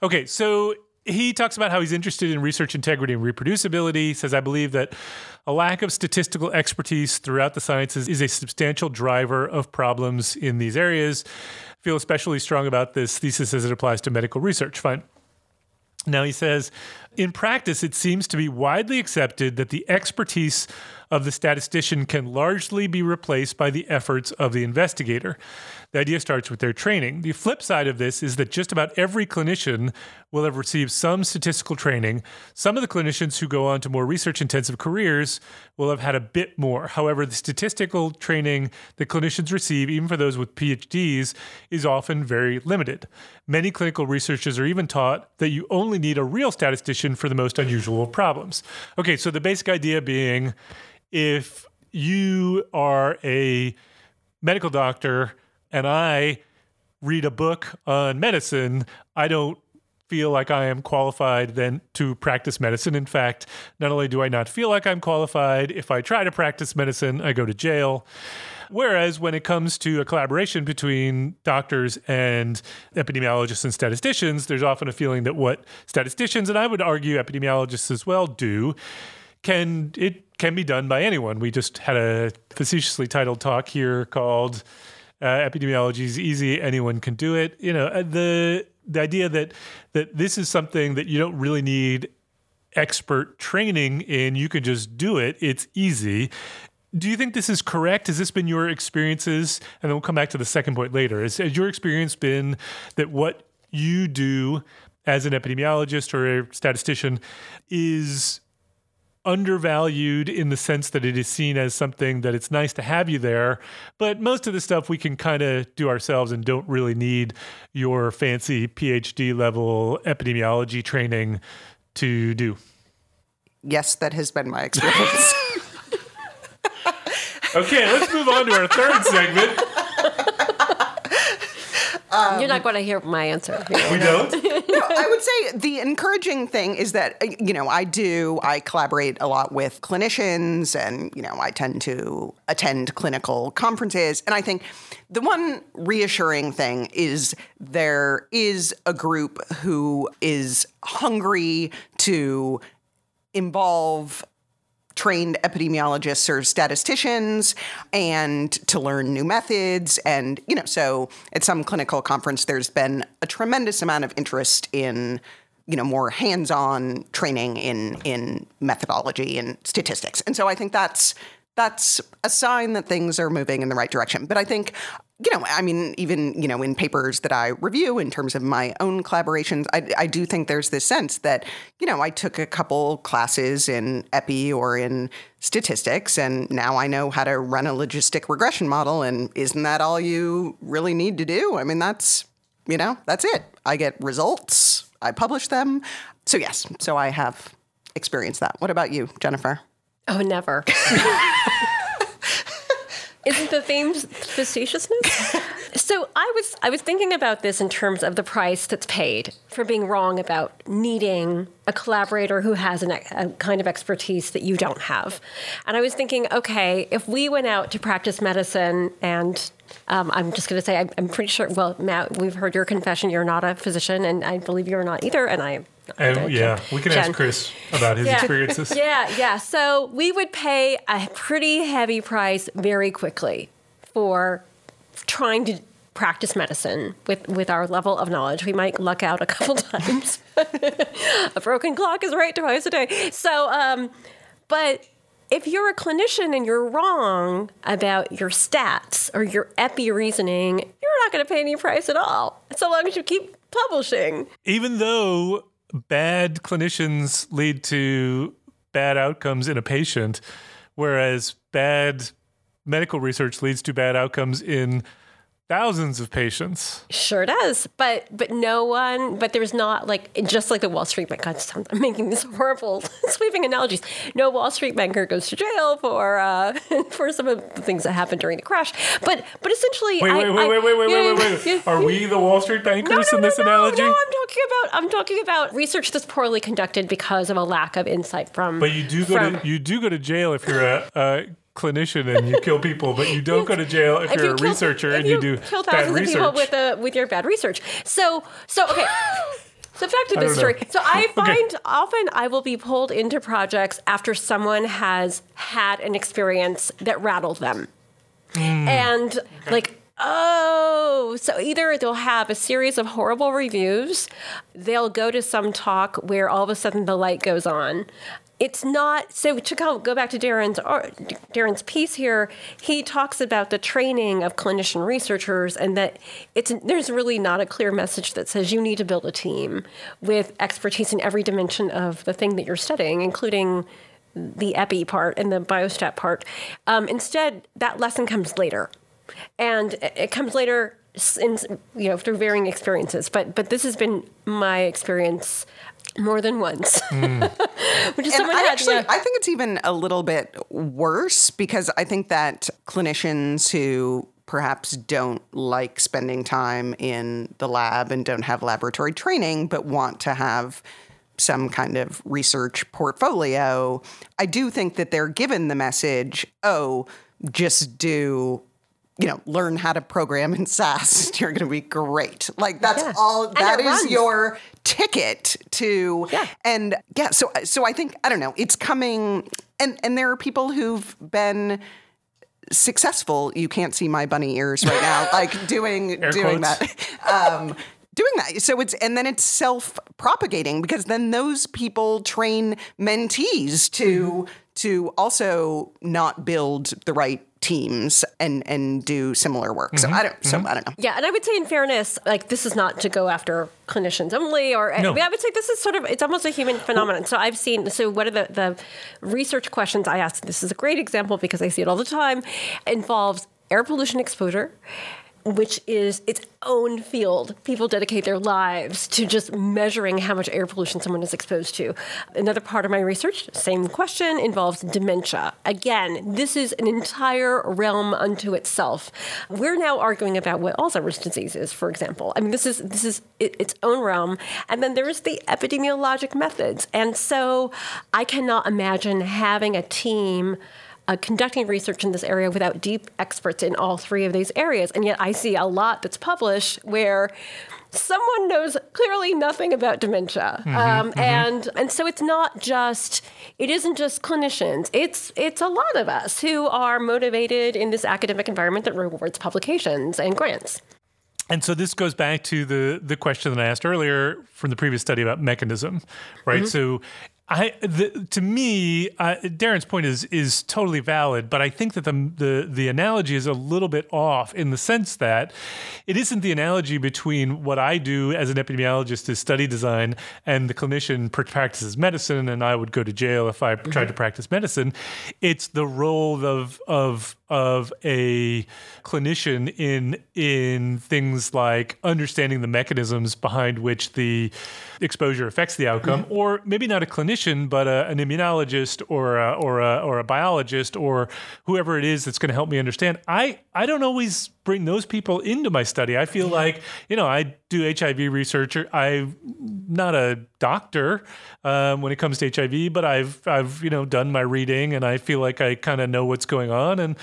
Okay, so he talks about how he's interested in research integrity and reproducibility. He says, I believe that a lack of statistical expertise throughout the sciences is a substantial driver of problems in these areas. Feel especially strong about this thesis as it applies to medical research. Fine. Now he says, in practice, it seems to be widely accepted that the expertise of the statistician can largely be replaced by the efforts of the investigator. The idea starts with their training. The flip side of this is that just about every clinician will have received some statistical training. Some of the clinicians who go on to more research intensive careers will have had a bit more. However, the statistical training that clinicians receive, even for those with PhDs, is often very limited. Many clinical researchers are even taught that you only need a real statistician for the most unusual problems. Okay, so the basic idea being if you are a medical doctor and I read a book on medicine, I don't feel like I am qualified then to practice medicine. In fact, not only do I not feel like I'm qualified, if I try to practice medicine, I go to jail. Whereas when it comes to a collaboration between doctors and epidemiologists and statisticians, there's often a feeling that what statisticians and I would argue epidemiologists as well do can it can be done by anyone. We just had a facetiously titled talk here called uh, "Epidemiology is Easy; Anyone Can Do It." You know, uh, the the idea that that this is something that you don't really need expert training in. You can just do it. It's easy. Do you think this is correct? Has this been your experiences? And then we'll come back to the second point later. Has, has your experience been that what you do as an epidemiologist or a statistician is undervalued in the sense that it is seen as something that it's nice to have you there, but most of the stuff we can kind of do ourselves and don't really need your fancy PhD level epidemiology training to do. Yes, that has been my experience. Okay, let's move on to our third segment. You're not going to hear my answer. here. We don't. No, I would say the encouraging thing is that uh, you know I do I collaborate a lot with clinicians, and you know I tend to attend clinical conferences, and I think the one reassuring thing is there is a group who is hungry to involve trained epidemiologists or statisticians and to learn new methods. And, you know, so at some clinical conference, there's been a tremendous amount of interest in you know more hands-on training in in methodology and statistics and so i think that's that's a sign that things are moving in the right direction but i think you know, I mean, even, you know, in papers that I review in terms of my own collaborations, I, I, do think there's this sense that, you know, I took a couple classes in epi or in statistics, and now I know how to run a logistic regression model. And isn't that all you really need to do? I mean, that's, you know, that's it. I get results, I publish them. So, yes, so I have experienced that. What about you, Jennifer? Oh, never. Isn't the theme facetiousness? so I was I was thinking about this in terms of the price that's paid for being wrong about needing a collaborator who has an, a kind of expertise that you don't have. And I was thinking, okay, if we went out to practice medicine and um, I'm just going to say, I, I'm pretty sure, well, Matt, we've heard your confession. You're not a physician, and I believe you're not either. And I and yeah, we can Jen. ask Chris about his yeah. experiences. Yeah, yeah. So we would pay a pretty heavy price very quickly for trying to practice medicine with, with our level of knowledge. We might luck out a couple times. a broken clock is right twice a day. So, um, but if you're a clinician and you're wrong about your stats or your epi reasoning, you're not going to pay any price at all, so long as you keep publishing. Even though bad clinicians lead to bad outcomes in a patient, whereas bad medical research leads to bad outcomes in thousands of patients. Sure does. But but no one, but there's not like just like the Wall Street bank. God, I'm making these horrible sweeping analogies. No Wall Street banker goes to jail for uh, for some of the things that happened during the crash. But but essentially, wait wait wait, I, wait wait wait wait wait wait Are we the Wall Street bankers no, no, in this no, analogy? No, I'm talking about I'm talking about research that's poorly conducted because of a lack of insight from. But you do go from, to you do go to jail if you're a. a clinician and you kill people, but you don't go to jail if, if you're you a kill, researcher and you, you, do kill thousands bad of people with a, with your bad research. So so okay. So back to this story. Know. So I find okay. often I will be pulled into projects after someone has had an experience that rattled them. Mm. And okay. like Oh, so either they'll have a series of horrible reviews, they'll go to some talk where all of a sudden the light goes on, it's not so to go, back to Darren's Darren's piece here. He talks about the training of clinician researchers and that it's there's really not a clear message that says you need to build a team with expertise in every dimension of the thing that you're studying, including the epi part and the biostat part. Um, instead, that lesson comes later, and it comes later in you know through varying experiences. But but this has been my experience more than once. Mm. Which is someone I had, actually, yeah. I think it's even a little bit worse because I think that clinicians who perhaps don't like spending time in the lab and don't have laboratory training, but want to have some kind of research portfolio, I do think that they're given the message, oh, just do you know, learn how to program in SAS. You're going to be great. Like that's yeah. all. That is runs. your ticket to. Yeah. And yeah, so so I think I don't know. It's coming, and and there are people who've been successful. You can't see my bunny ears right now, like doing Air doing quotes. that. Um, doing that. So it's and then it's self propagating because then those people train mentees to mm-hmm. to also not build the right teams and and do similar work. Mm-hmm. So I don't. So mm-hmm. I don't know. Yeah, and I would say, in fairness, like this is not to go after clinicians only, or no. I would say this is sort of it's almost a human phenomenon. So I've seen. So what are the the research questions I ask? This is a great example because I see it all the time. Involves air pollution exposure which is its own field. People dedicate their lives to just measuring how much air pollution someone is exposed to. Another part of my research, same question, involves dementia. Again, this is an entire realm unto itself. We're now arguing about what Alzheimer's disease is, for example. I mean, this is this is its own realm, and then there is the epidemiologic methods. And so, I cannot imagine having a team uh, conducting research in this area without deep experts in all three of these areas. And yet I see a lot that's published where someone knows clearly nothing about dementia. Mm-hmm, um, mm-hmm. And and so it's not just it isn't just clinicians. It's it's a lot of us who are motivated in this academic environment that rewards publications and grants. And so this goes back to the the question that I asked earlier from the previous study about mechanism, right? Mm-hmm. So I, the, to me, uh, Darren's point is is totally valid, but I think that the, the the analogy is a little bit off in the sense that it isn't the analogy between what I do as an epidemiologist is study design and the clinician practices medicine, and I would go to jail if I mm-hmm. tried to practice medicine. It's the role of of of a clinician in in things like understanding the mechanisms behind which the exposure affects the outcome, mm-hmm. or maybe not a clinician, but a, an immunologist or a, or a, or a biologist or whoever it is that's going to help me understand. I I don't always bring those people into my study. I feel like you know I do HIV research. I'm not a doctor um, when it comes to HIV, but I've I've you know done my reading and I feel like I kind of know what's going on and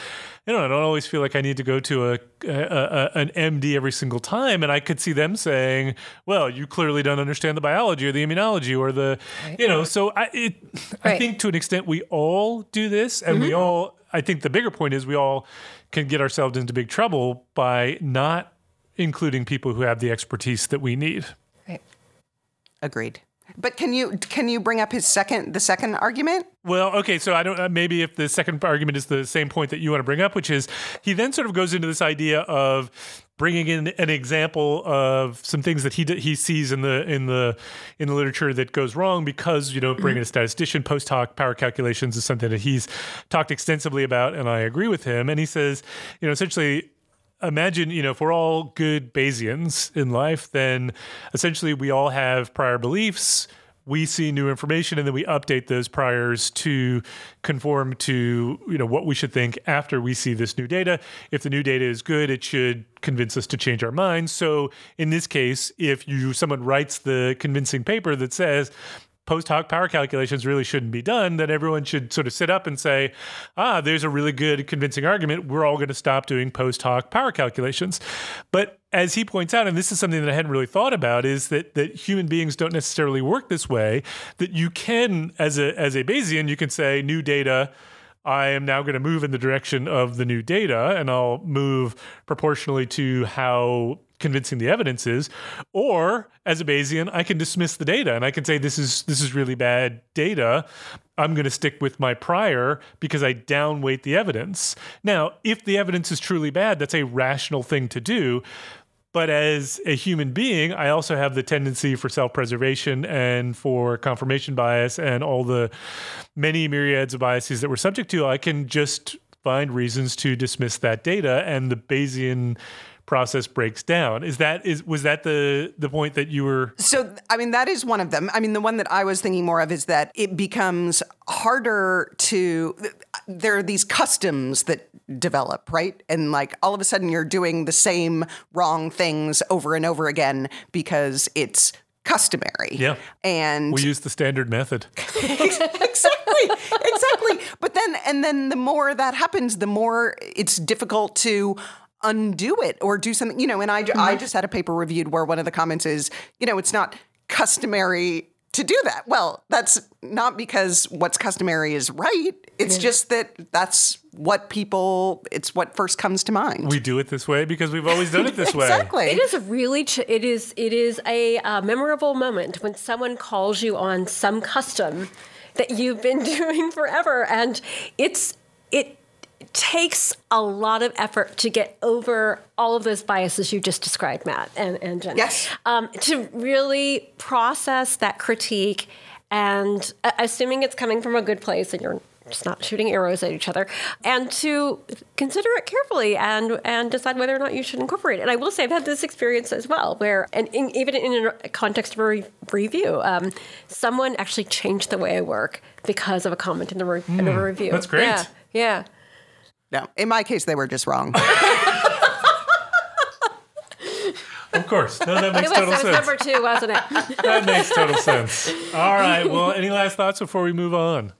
you know, I don't always feel like I need to go to a, a, a, an MD every single time. And I could see them saying, "Well, you clearly don't understand the biology or the immunology or the, right. you know." So I, it, right. I think to an extent we all do this, and mm-hmm. we all. I think the bigger point is we all can get ourselves into big trouble by not including people who have the expertise that we need. Right. Agreed. But can you can you bring up his second the second argument? Well, okay, so I don't uh, maybe if the second argument is the same point that you want to bring up, which is he then sort of goes into this idea of bringing in an example of some things that he he sees in the in the in the literature that goes wrong because you don't mm-hmm. bring in a statistician. Post hoc power calculations is something that he's talked extensively about, and I agree with him. And he says, you know, essentially imagine, you know, if we're all good Bayesians in life, then essentially we all have prior beliefs. We see new information and then we update those priors to conform to, you know, what we should think after we see this new data. If the new data is good, it should convince us to change our minds. So in this case, if you someone writes the convincing paper that says post hoc power calculations really shouldn't be done, then everyone should sort of sit up and say, ah, there's a really good convincing argument. We're all going to stop doing post hoc power calculations. But as he points out, and this is something that I hadn't really thought about, is that that human beings don't necessarily work this way. That you can, as a as a Bayesian, you can say new data. I am now going to move in the direction of the new data, and I'll move proportionally to how convincing the evidence is or as a bayesian i can dismiss the data and i can say this is this is really bad data i'm going to stick with my prior because i downweight the evidence now if the evidence is truly bad that's a rational thing to do but as a human being, I also have the tendency for self preservation and for confirmation bias and all the many myriads of biases that we're subject to. I can just find reasons to dismiss that data. And the Bayesian process breaks down. Is that is was that the the point that you were So I mean that is one of them. I mean the one that I was thinking more of is that it becomes harder to there are these customs that develop, right? And like all of a sudden you're doing the same wrong things over and over again because it's customary. Yeah. And we use the standard method. exactly. Exactly. But then and then the more that happens, the more it's difficult to undo it or do something, you know. And I, mm-hmm. I just had a paper reviewed where one of the comments is, you know, it's not customary to do that. Well, that's not because what's customary is right. It's yeah. just that that's what people, it's what first comes to mind. We do it this way because we've always done it this exactly. way. Exactly. It is a really, ch- it is, it is a uh, memorable moment when someone calls you on some custom that you've been doing forever. And it's, it, takes a lot of effort to get over all of those biases you just described, Matt and, and Jen. Yes. Um, to really process that critique and uh, assuming it's coming from a good place and you're just not shooting arrows at each other, and to consider it carefully and and decide whether or not you should incorporate it. And I will say I've had this experience as well, where and in, even in a context of a re- review, um, someone actually changed the way I work because of a comment in the, re- in a review. that's great. Yeah, yeah. No, in my case, they were just wrong. Of course. No, that makes It was, total that was sense. number two, wasn't it? That makes total sense. All right. Well, any last thoughts before we move on?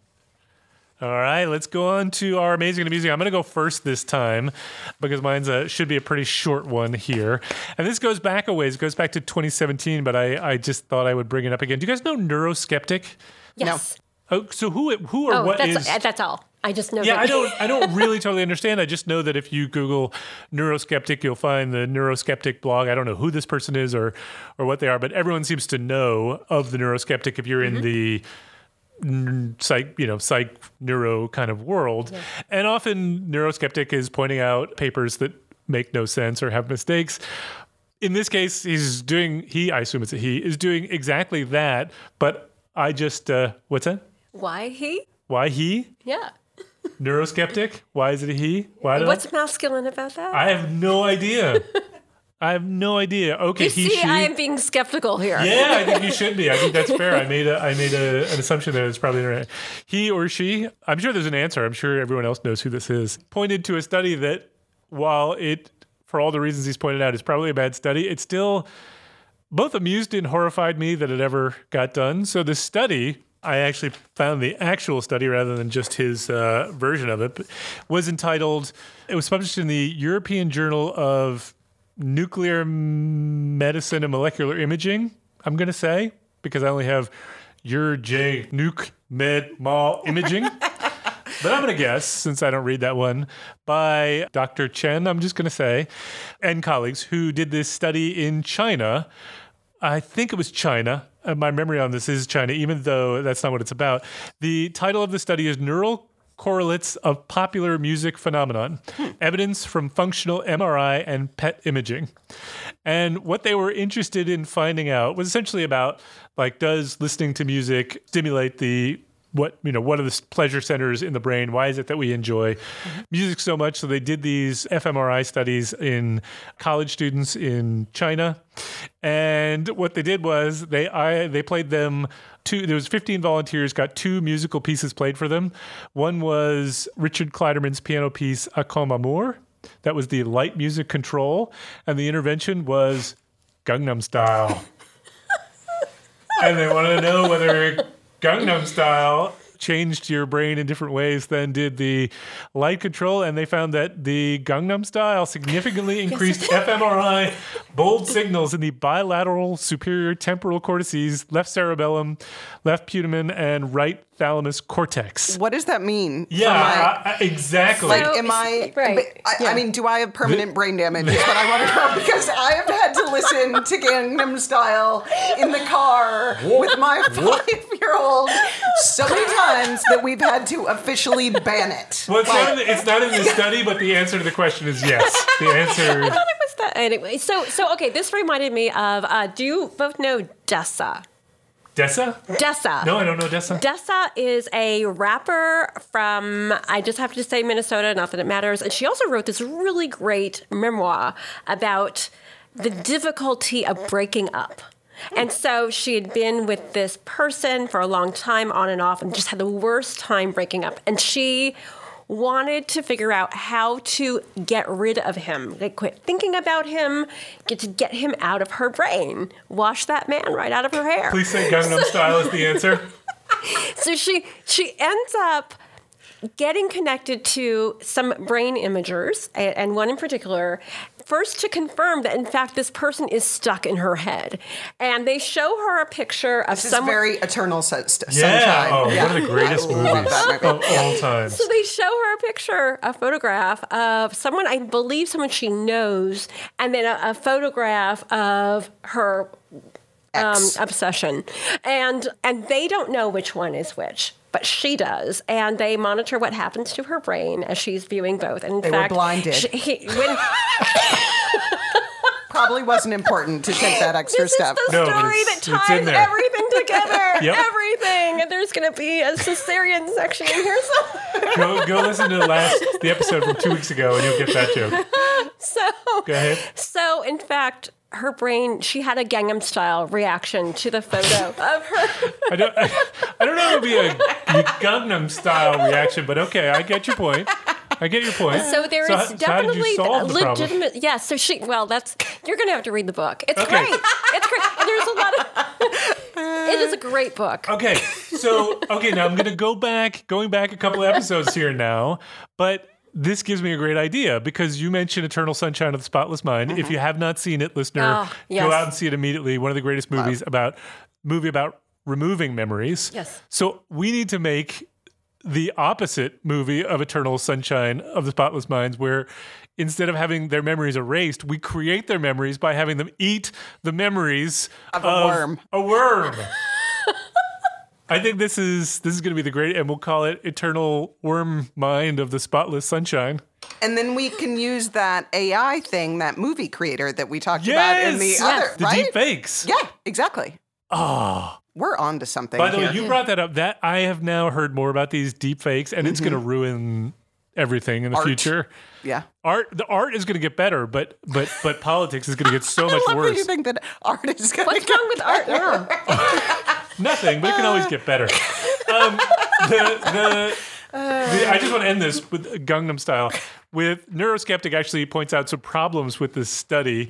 All right, let's go on to our amazing and amusing. I'm going to go first this time because mine's a, should be a pretty short one here. And this goes back a ways. It goes back to 2017, but I, I just thought I would bring it up again. Do you guys know Neuroskeptic? Yes. Oh, so who who or what is Oh, what that's is? that's all. I just know. Yeah, that. I don't I don't really totally understand. I just know that if you Google neuroskeptic, you'll find the neuroskeptic blog. I don't know who this person is or or what they are, but everyone seems to know of the neuroskeptic if you're in the psych, you know, psych neuro kind of world. And often neuroskeptic is pointing out papers that make no sense or have mistakes. In this case, he's doing he I assume it's a he is doing exactly that, but I just uh what's that? Why he? Why he? Yeah. Neuroskeptic? Why is it a he? Why do What's masculine about that? I have no idea. I have no idea. Okay, you he see, she. I am being skeptical here. yeah, I think you should be. I think that's fair. I made a I made a, an assumption that it's probably right. He or she. I'm sure there's an answer. I'm sure everyone else knows who this is. Pointed to a study that while it, for all the reasons he's pointed out, is probably a bad study, it still both amused and horrified me that it ever got done. So the study, I actually found the actual study rather than just his uh, version of it, was entitled. It was published in the European Journal of Nuclear Medicine and Molecular Imaging. I'm going to say because I only have Ur J Nuke Med Mal Imaging. But I'm going to guess, since I don't read that one, by Dr. Chen, I'm just going to say, and colleagues who did this study in China. I think it was China. Uh, my memory on this is China, even though that's not what it's about. The title of the study is Neural Correlates of Popular Music Phenomenon Evidence from Functional MRI and PET Imaging. And what they were interested in finding out was essentially about like, does listening to music stimulate the what you know what are the pleasure centers in the brain? Why is it that we enjoy mm-hmm. music so much? So they did these fMRI studies in college students in China. And what they did was they I they played them two there was 15 volunteers got two musical pieces played for them. One was Richard Clayderman's piano piece A Comme Amour. That was the light music control. And the intervention was Gangnam Style. And they wanted to know whether Gangnam Style changed your brain in different ways than did the light control and they found that the Gangnam Style significantly increased fMRI bold signals in the bilateral superior temporal cortices left cerebellum left putamen and right thalamus cortex what does that mean? yeah my- I- I- exactly Like, So- am I? Right, I, yeah. I mean, do I have permanent brain damage? Is what I want to know because I have had to listen to Gangnam Style in the car with my five-year-old so many times that we've had to officially ban it. well, it's, not in the, it's not in the study but the answer to the question is yes the answer I thought it was that anyway. So so okay, this reminded me of. Uh, do you both know Dessa? Dessa Dessa. no I don't know Dessa Dessa is a rapper from, I just have to say Minnesota, not that it matters. And she also wrote this really great memoir about the difficulty of breaking up. And so she had been with this person for a long time, on and off, and just had the worst time breaking up. And she wanted to figure out how to get rid of him, like quit thinking about him, get to get him out of her brain, wash that man right out of her hair. please say Gangnam Style is the answer. So she she ends up getting connected to some brain imagers, and one in particular, first to confirm that in fact this person is stuck in her head, and they show her a picture of This is someone. very eternal su- st- Yeah. sunshine. Oh, Yeah. one of the greatest movies of all time. so they show her a picture, a photograph of someone, I believe someone she knows, and then a, a photograph of her um, obsession, and and they don't know which one is which, but she does, and they monitor what happens to her brain as she's viewing both. And in They were blinded. she- he- when, Probably wasn't important to take that extra this step. is the No, but story it's- that it's in ties there. everything together. Yep. Everything and there's going to be a cesarean section in here. So, Go, go listen to the last the episode from two weeks ago, and you'll get that joke. so, Go ahead. so in fact, her brain, she had a Gangnam style reaction to the photo of her. I don't. I, I don't know if it'll be a Gangnam style reaction, but okay, I get your point. I get your point. So there is how- so how definitely you solve the legitimate. Yes. so she. Well, that's you're going to have to read the book. It's Okay. great. It's great. And there's a lot of. it is a great book. Okay, so okay, now I'm gonna go back, going back a couple episodes here now, but this gives me a great idea because you mentioned Eternal Sunshine of the Spotless Mind. If mm-hmm. you have not seen it, listener, Oh, yes. go out and see it immediately. One of the greatest movies about movie about removing memories. Yes. So we need to make the opposite movie of Eternal Sunshine of the Spotless Minds, where instead of having their memories erased, we create their memories by having them eat the memories Of a worm. A worm. I think this is this is going to be the great, and we'll call it Eternal Worm Mind of the Spotless Sunshine. And then we can use that AI thing, that movie creator that we talked about in the Yes! other, The right? deep fakes. Yeah, exactly. Oh. We're on to something. By the here. way, you brought that up. That I have now heard more about these deep fakes, and it's going to mm-hmm. ruin everything in the Art. future. yeah. Art, the art is going to get better, but but but politics is going to get so much I love that you think that art is going What's wrong with art now? Nothing, but it can always get better. Um, the, the, the, I just want to end this with Gangnam style. With neuroskeptic actually points out some problems with this study,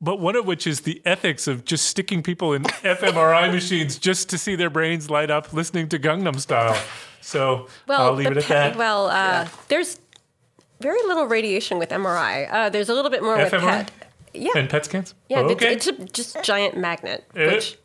but one of which is the ethics of just sticking people in fMRI machines just to see their brains light up listening to Gangnam style. So Well, I'll leave the it at pe- that. Well, uh, there's very little radiation with MRI. Uh, there's a little bit more with? PET. Yeah, and PET scans. yeah. Oh, it's- It's, a just giant magnet, Uh, which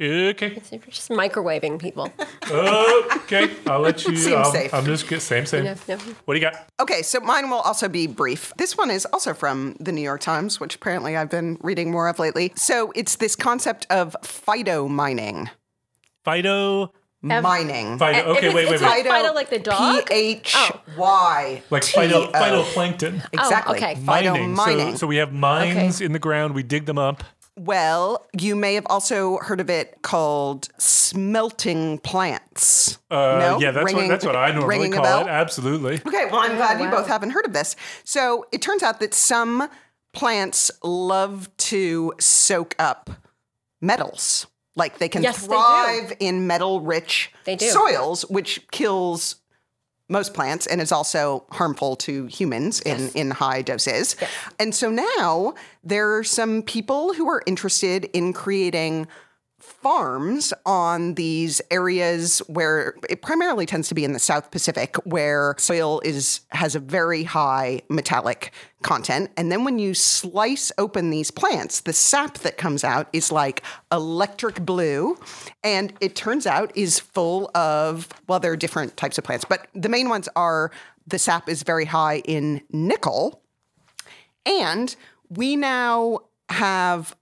okay. you're just microwaving people. Okay. I'll let you. Seems I'll, safe. I'm just get same same. No, no. What do you got? Okay, so mine will also be brief. This one is also from the New York Times, which apparently I've been reading more of lately. So it's this concept of phytomining. Phyto. Mining. Phyto. If eh, Okay. it's- Wait. Wait. it's Wait. like- Phyto like the dog? P H Y. Like phyto, O. phytoplankton. Exactly. Oh, okay. mining. Phytomining. So, so we have mines in the ground. We dig them up. Well, you may have also heard of it called smelting plants. Uh, no? yeah, that's Ringing- what that's what I normally call it. Absolutely. Okay, well, I'm glad you wow. both haven't heard of this. So it turns out that some plants love to soak up metals. Like they can Yes, they thrive in metal rich soils, which kills most plants and is also harmful to humans in, in high doses. And so now there are some people who are interested in creating farms on these areas where it primarily tends to be in the South Pacific where soil is has a very high metallic content. And then when you slice open these plants the sap that comes out is like electric blue and it turns out is full of well there are different types of plants but the main ones are the sap is very high in nickel. And we now have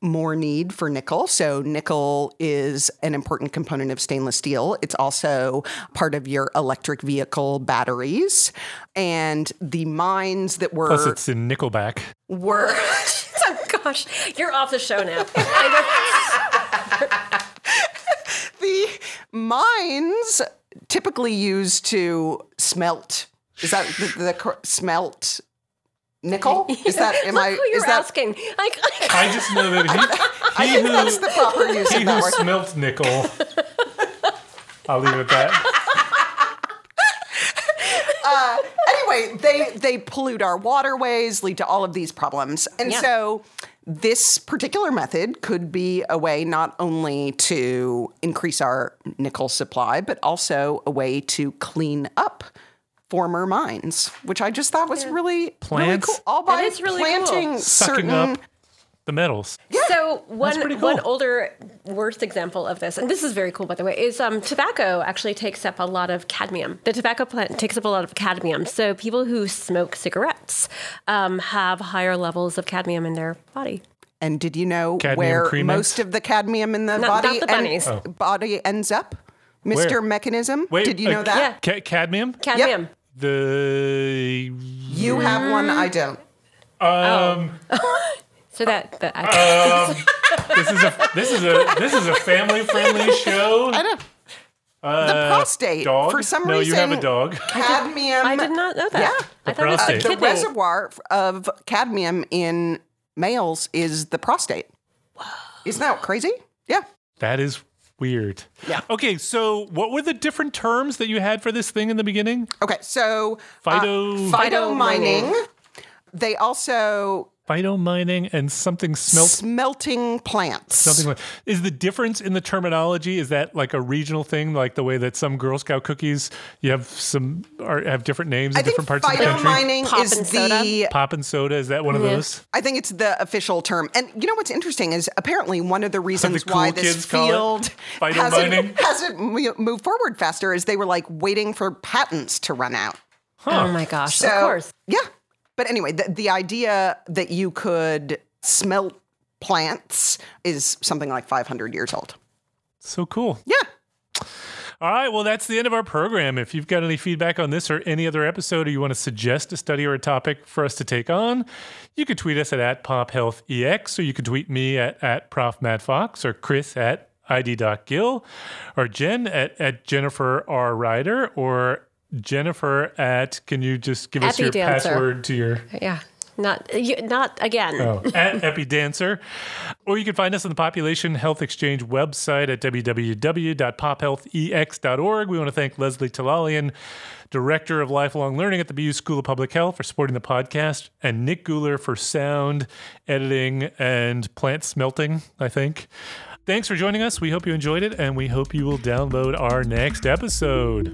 more need for nickel. So, nickel is an important component of stainless steel. It's also part of your electric vehicle batteries. And the mines that were. Plus, it's in Nickelback. were oh gosh, you're off the show now. The mines typically used to smelt. Is that the, the cor- smelt nickel? Is that am Look I? who you're is that? asking. Like, I just know that he, I he who that's the proper use he of that who word. smelt nickel. I'll leave it at that. Uh, anyway, they they pollute our waterways, lead to all of these problems. And Yeah. so this particular method could be a way not only to increase our nickel supply, but also a way to clean up former mines, which I just thought was really, really Plants? cool. All by is really cool. planting Sucking up the metals. Yeah. So one pretty one older worst example of this, and this is very cool by the way, is um, tobacco actually takes up a lot of cadmium. The tobacco plant takes up a lot of cadmium. So people who smoke cigarettes um, have higher levels of cadmium in their body. And did you know Cadmium where Cremants? most of the cadmium in the Not- body not the bunnies. Oh. body ends up? Mr. Where? Mechanism? Wait, did you know uh, that? Yeah. Ca- cadmium. Cadmium. The You have one, I don't. Um. So that, that I, this is a this is a this is a family friendly show. I know. the prostate. Dog? For some no, reason, you have a dog. cadmium. I did not know that. Yeah. I thought it was prostate. the the reservoir of cadmium in males is the prostate. Isn't that crazy? Yeah. That is weird. Yeah. Okay, so what were the different terms that you had for this thing in the beginning? Okay, so Phyto- uh, phyto mining. They also Phytomining and something smelt smelting plants. something like is the difference in the terminology is that like a regional thing like the way that some girl scout cookies you have some are have different names in I think different parts of the phyto country mining is soda. the pop and soda is that one of those I think it's the official term. And you know what's interesting is apparently one of the reasons cool why this kids call it field hasn't, hasn't moved forward faster is they were like waiting for patents to run out. Oh my gosh! So, of course. Yeah. But anyway, the, the idea that you could smelt plants is something like 500 years old. so cool Yeah. all right well that's the end of our program if you've got any feedback on this or any other episode or you want to suggest a study or a topic for us to take on you can tweet us at, at pophealthex or you can tweet me at, at or chris at id.gill or jen at, at jennifer r ryder or jennifer at can you just give us your password to your Yeah. Not you, not again. Oh, at EpiDancer. Or you can find us on the Population Health Exchange website at www.pophealthex.org. We want to thank Leslie Talalian, Director of Lifelong Learning at the BU School of Public Health, for supporting the podcast, and Nick Guler for sound, editing, and plant smelting, I think. Thanks for joining us. We hope you enjoyed it, and we hope you will download our next episode.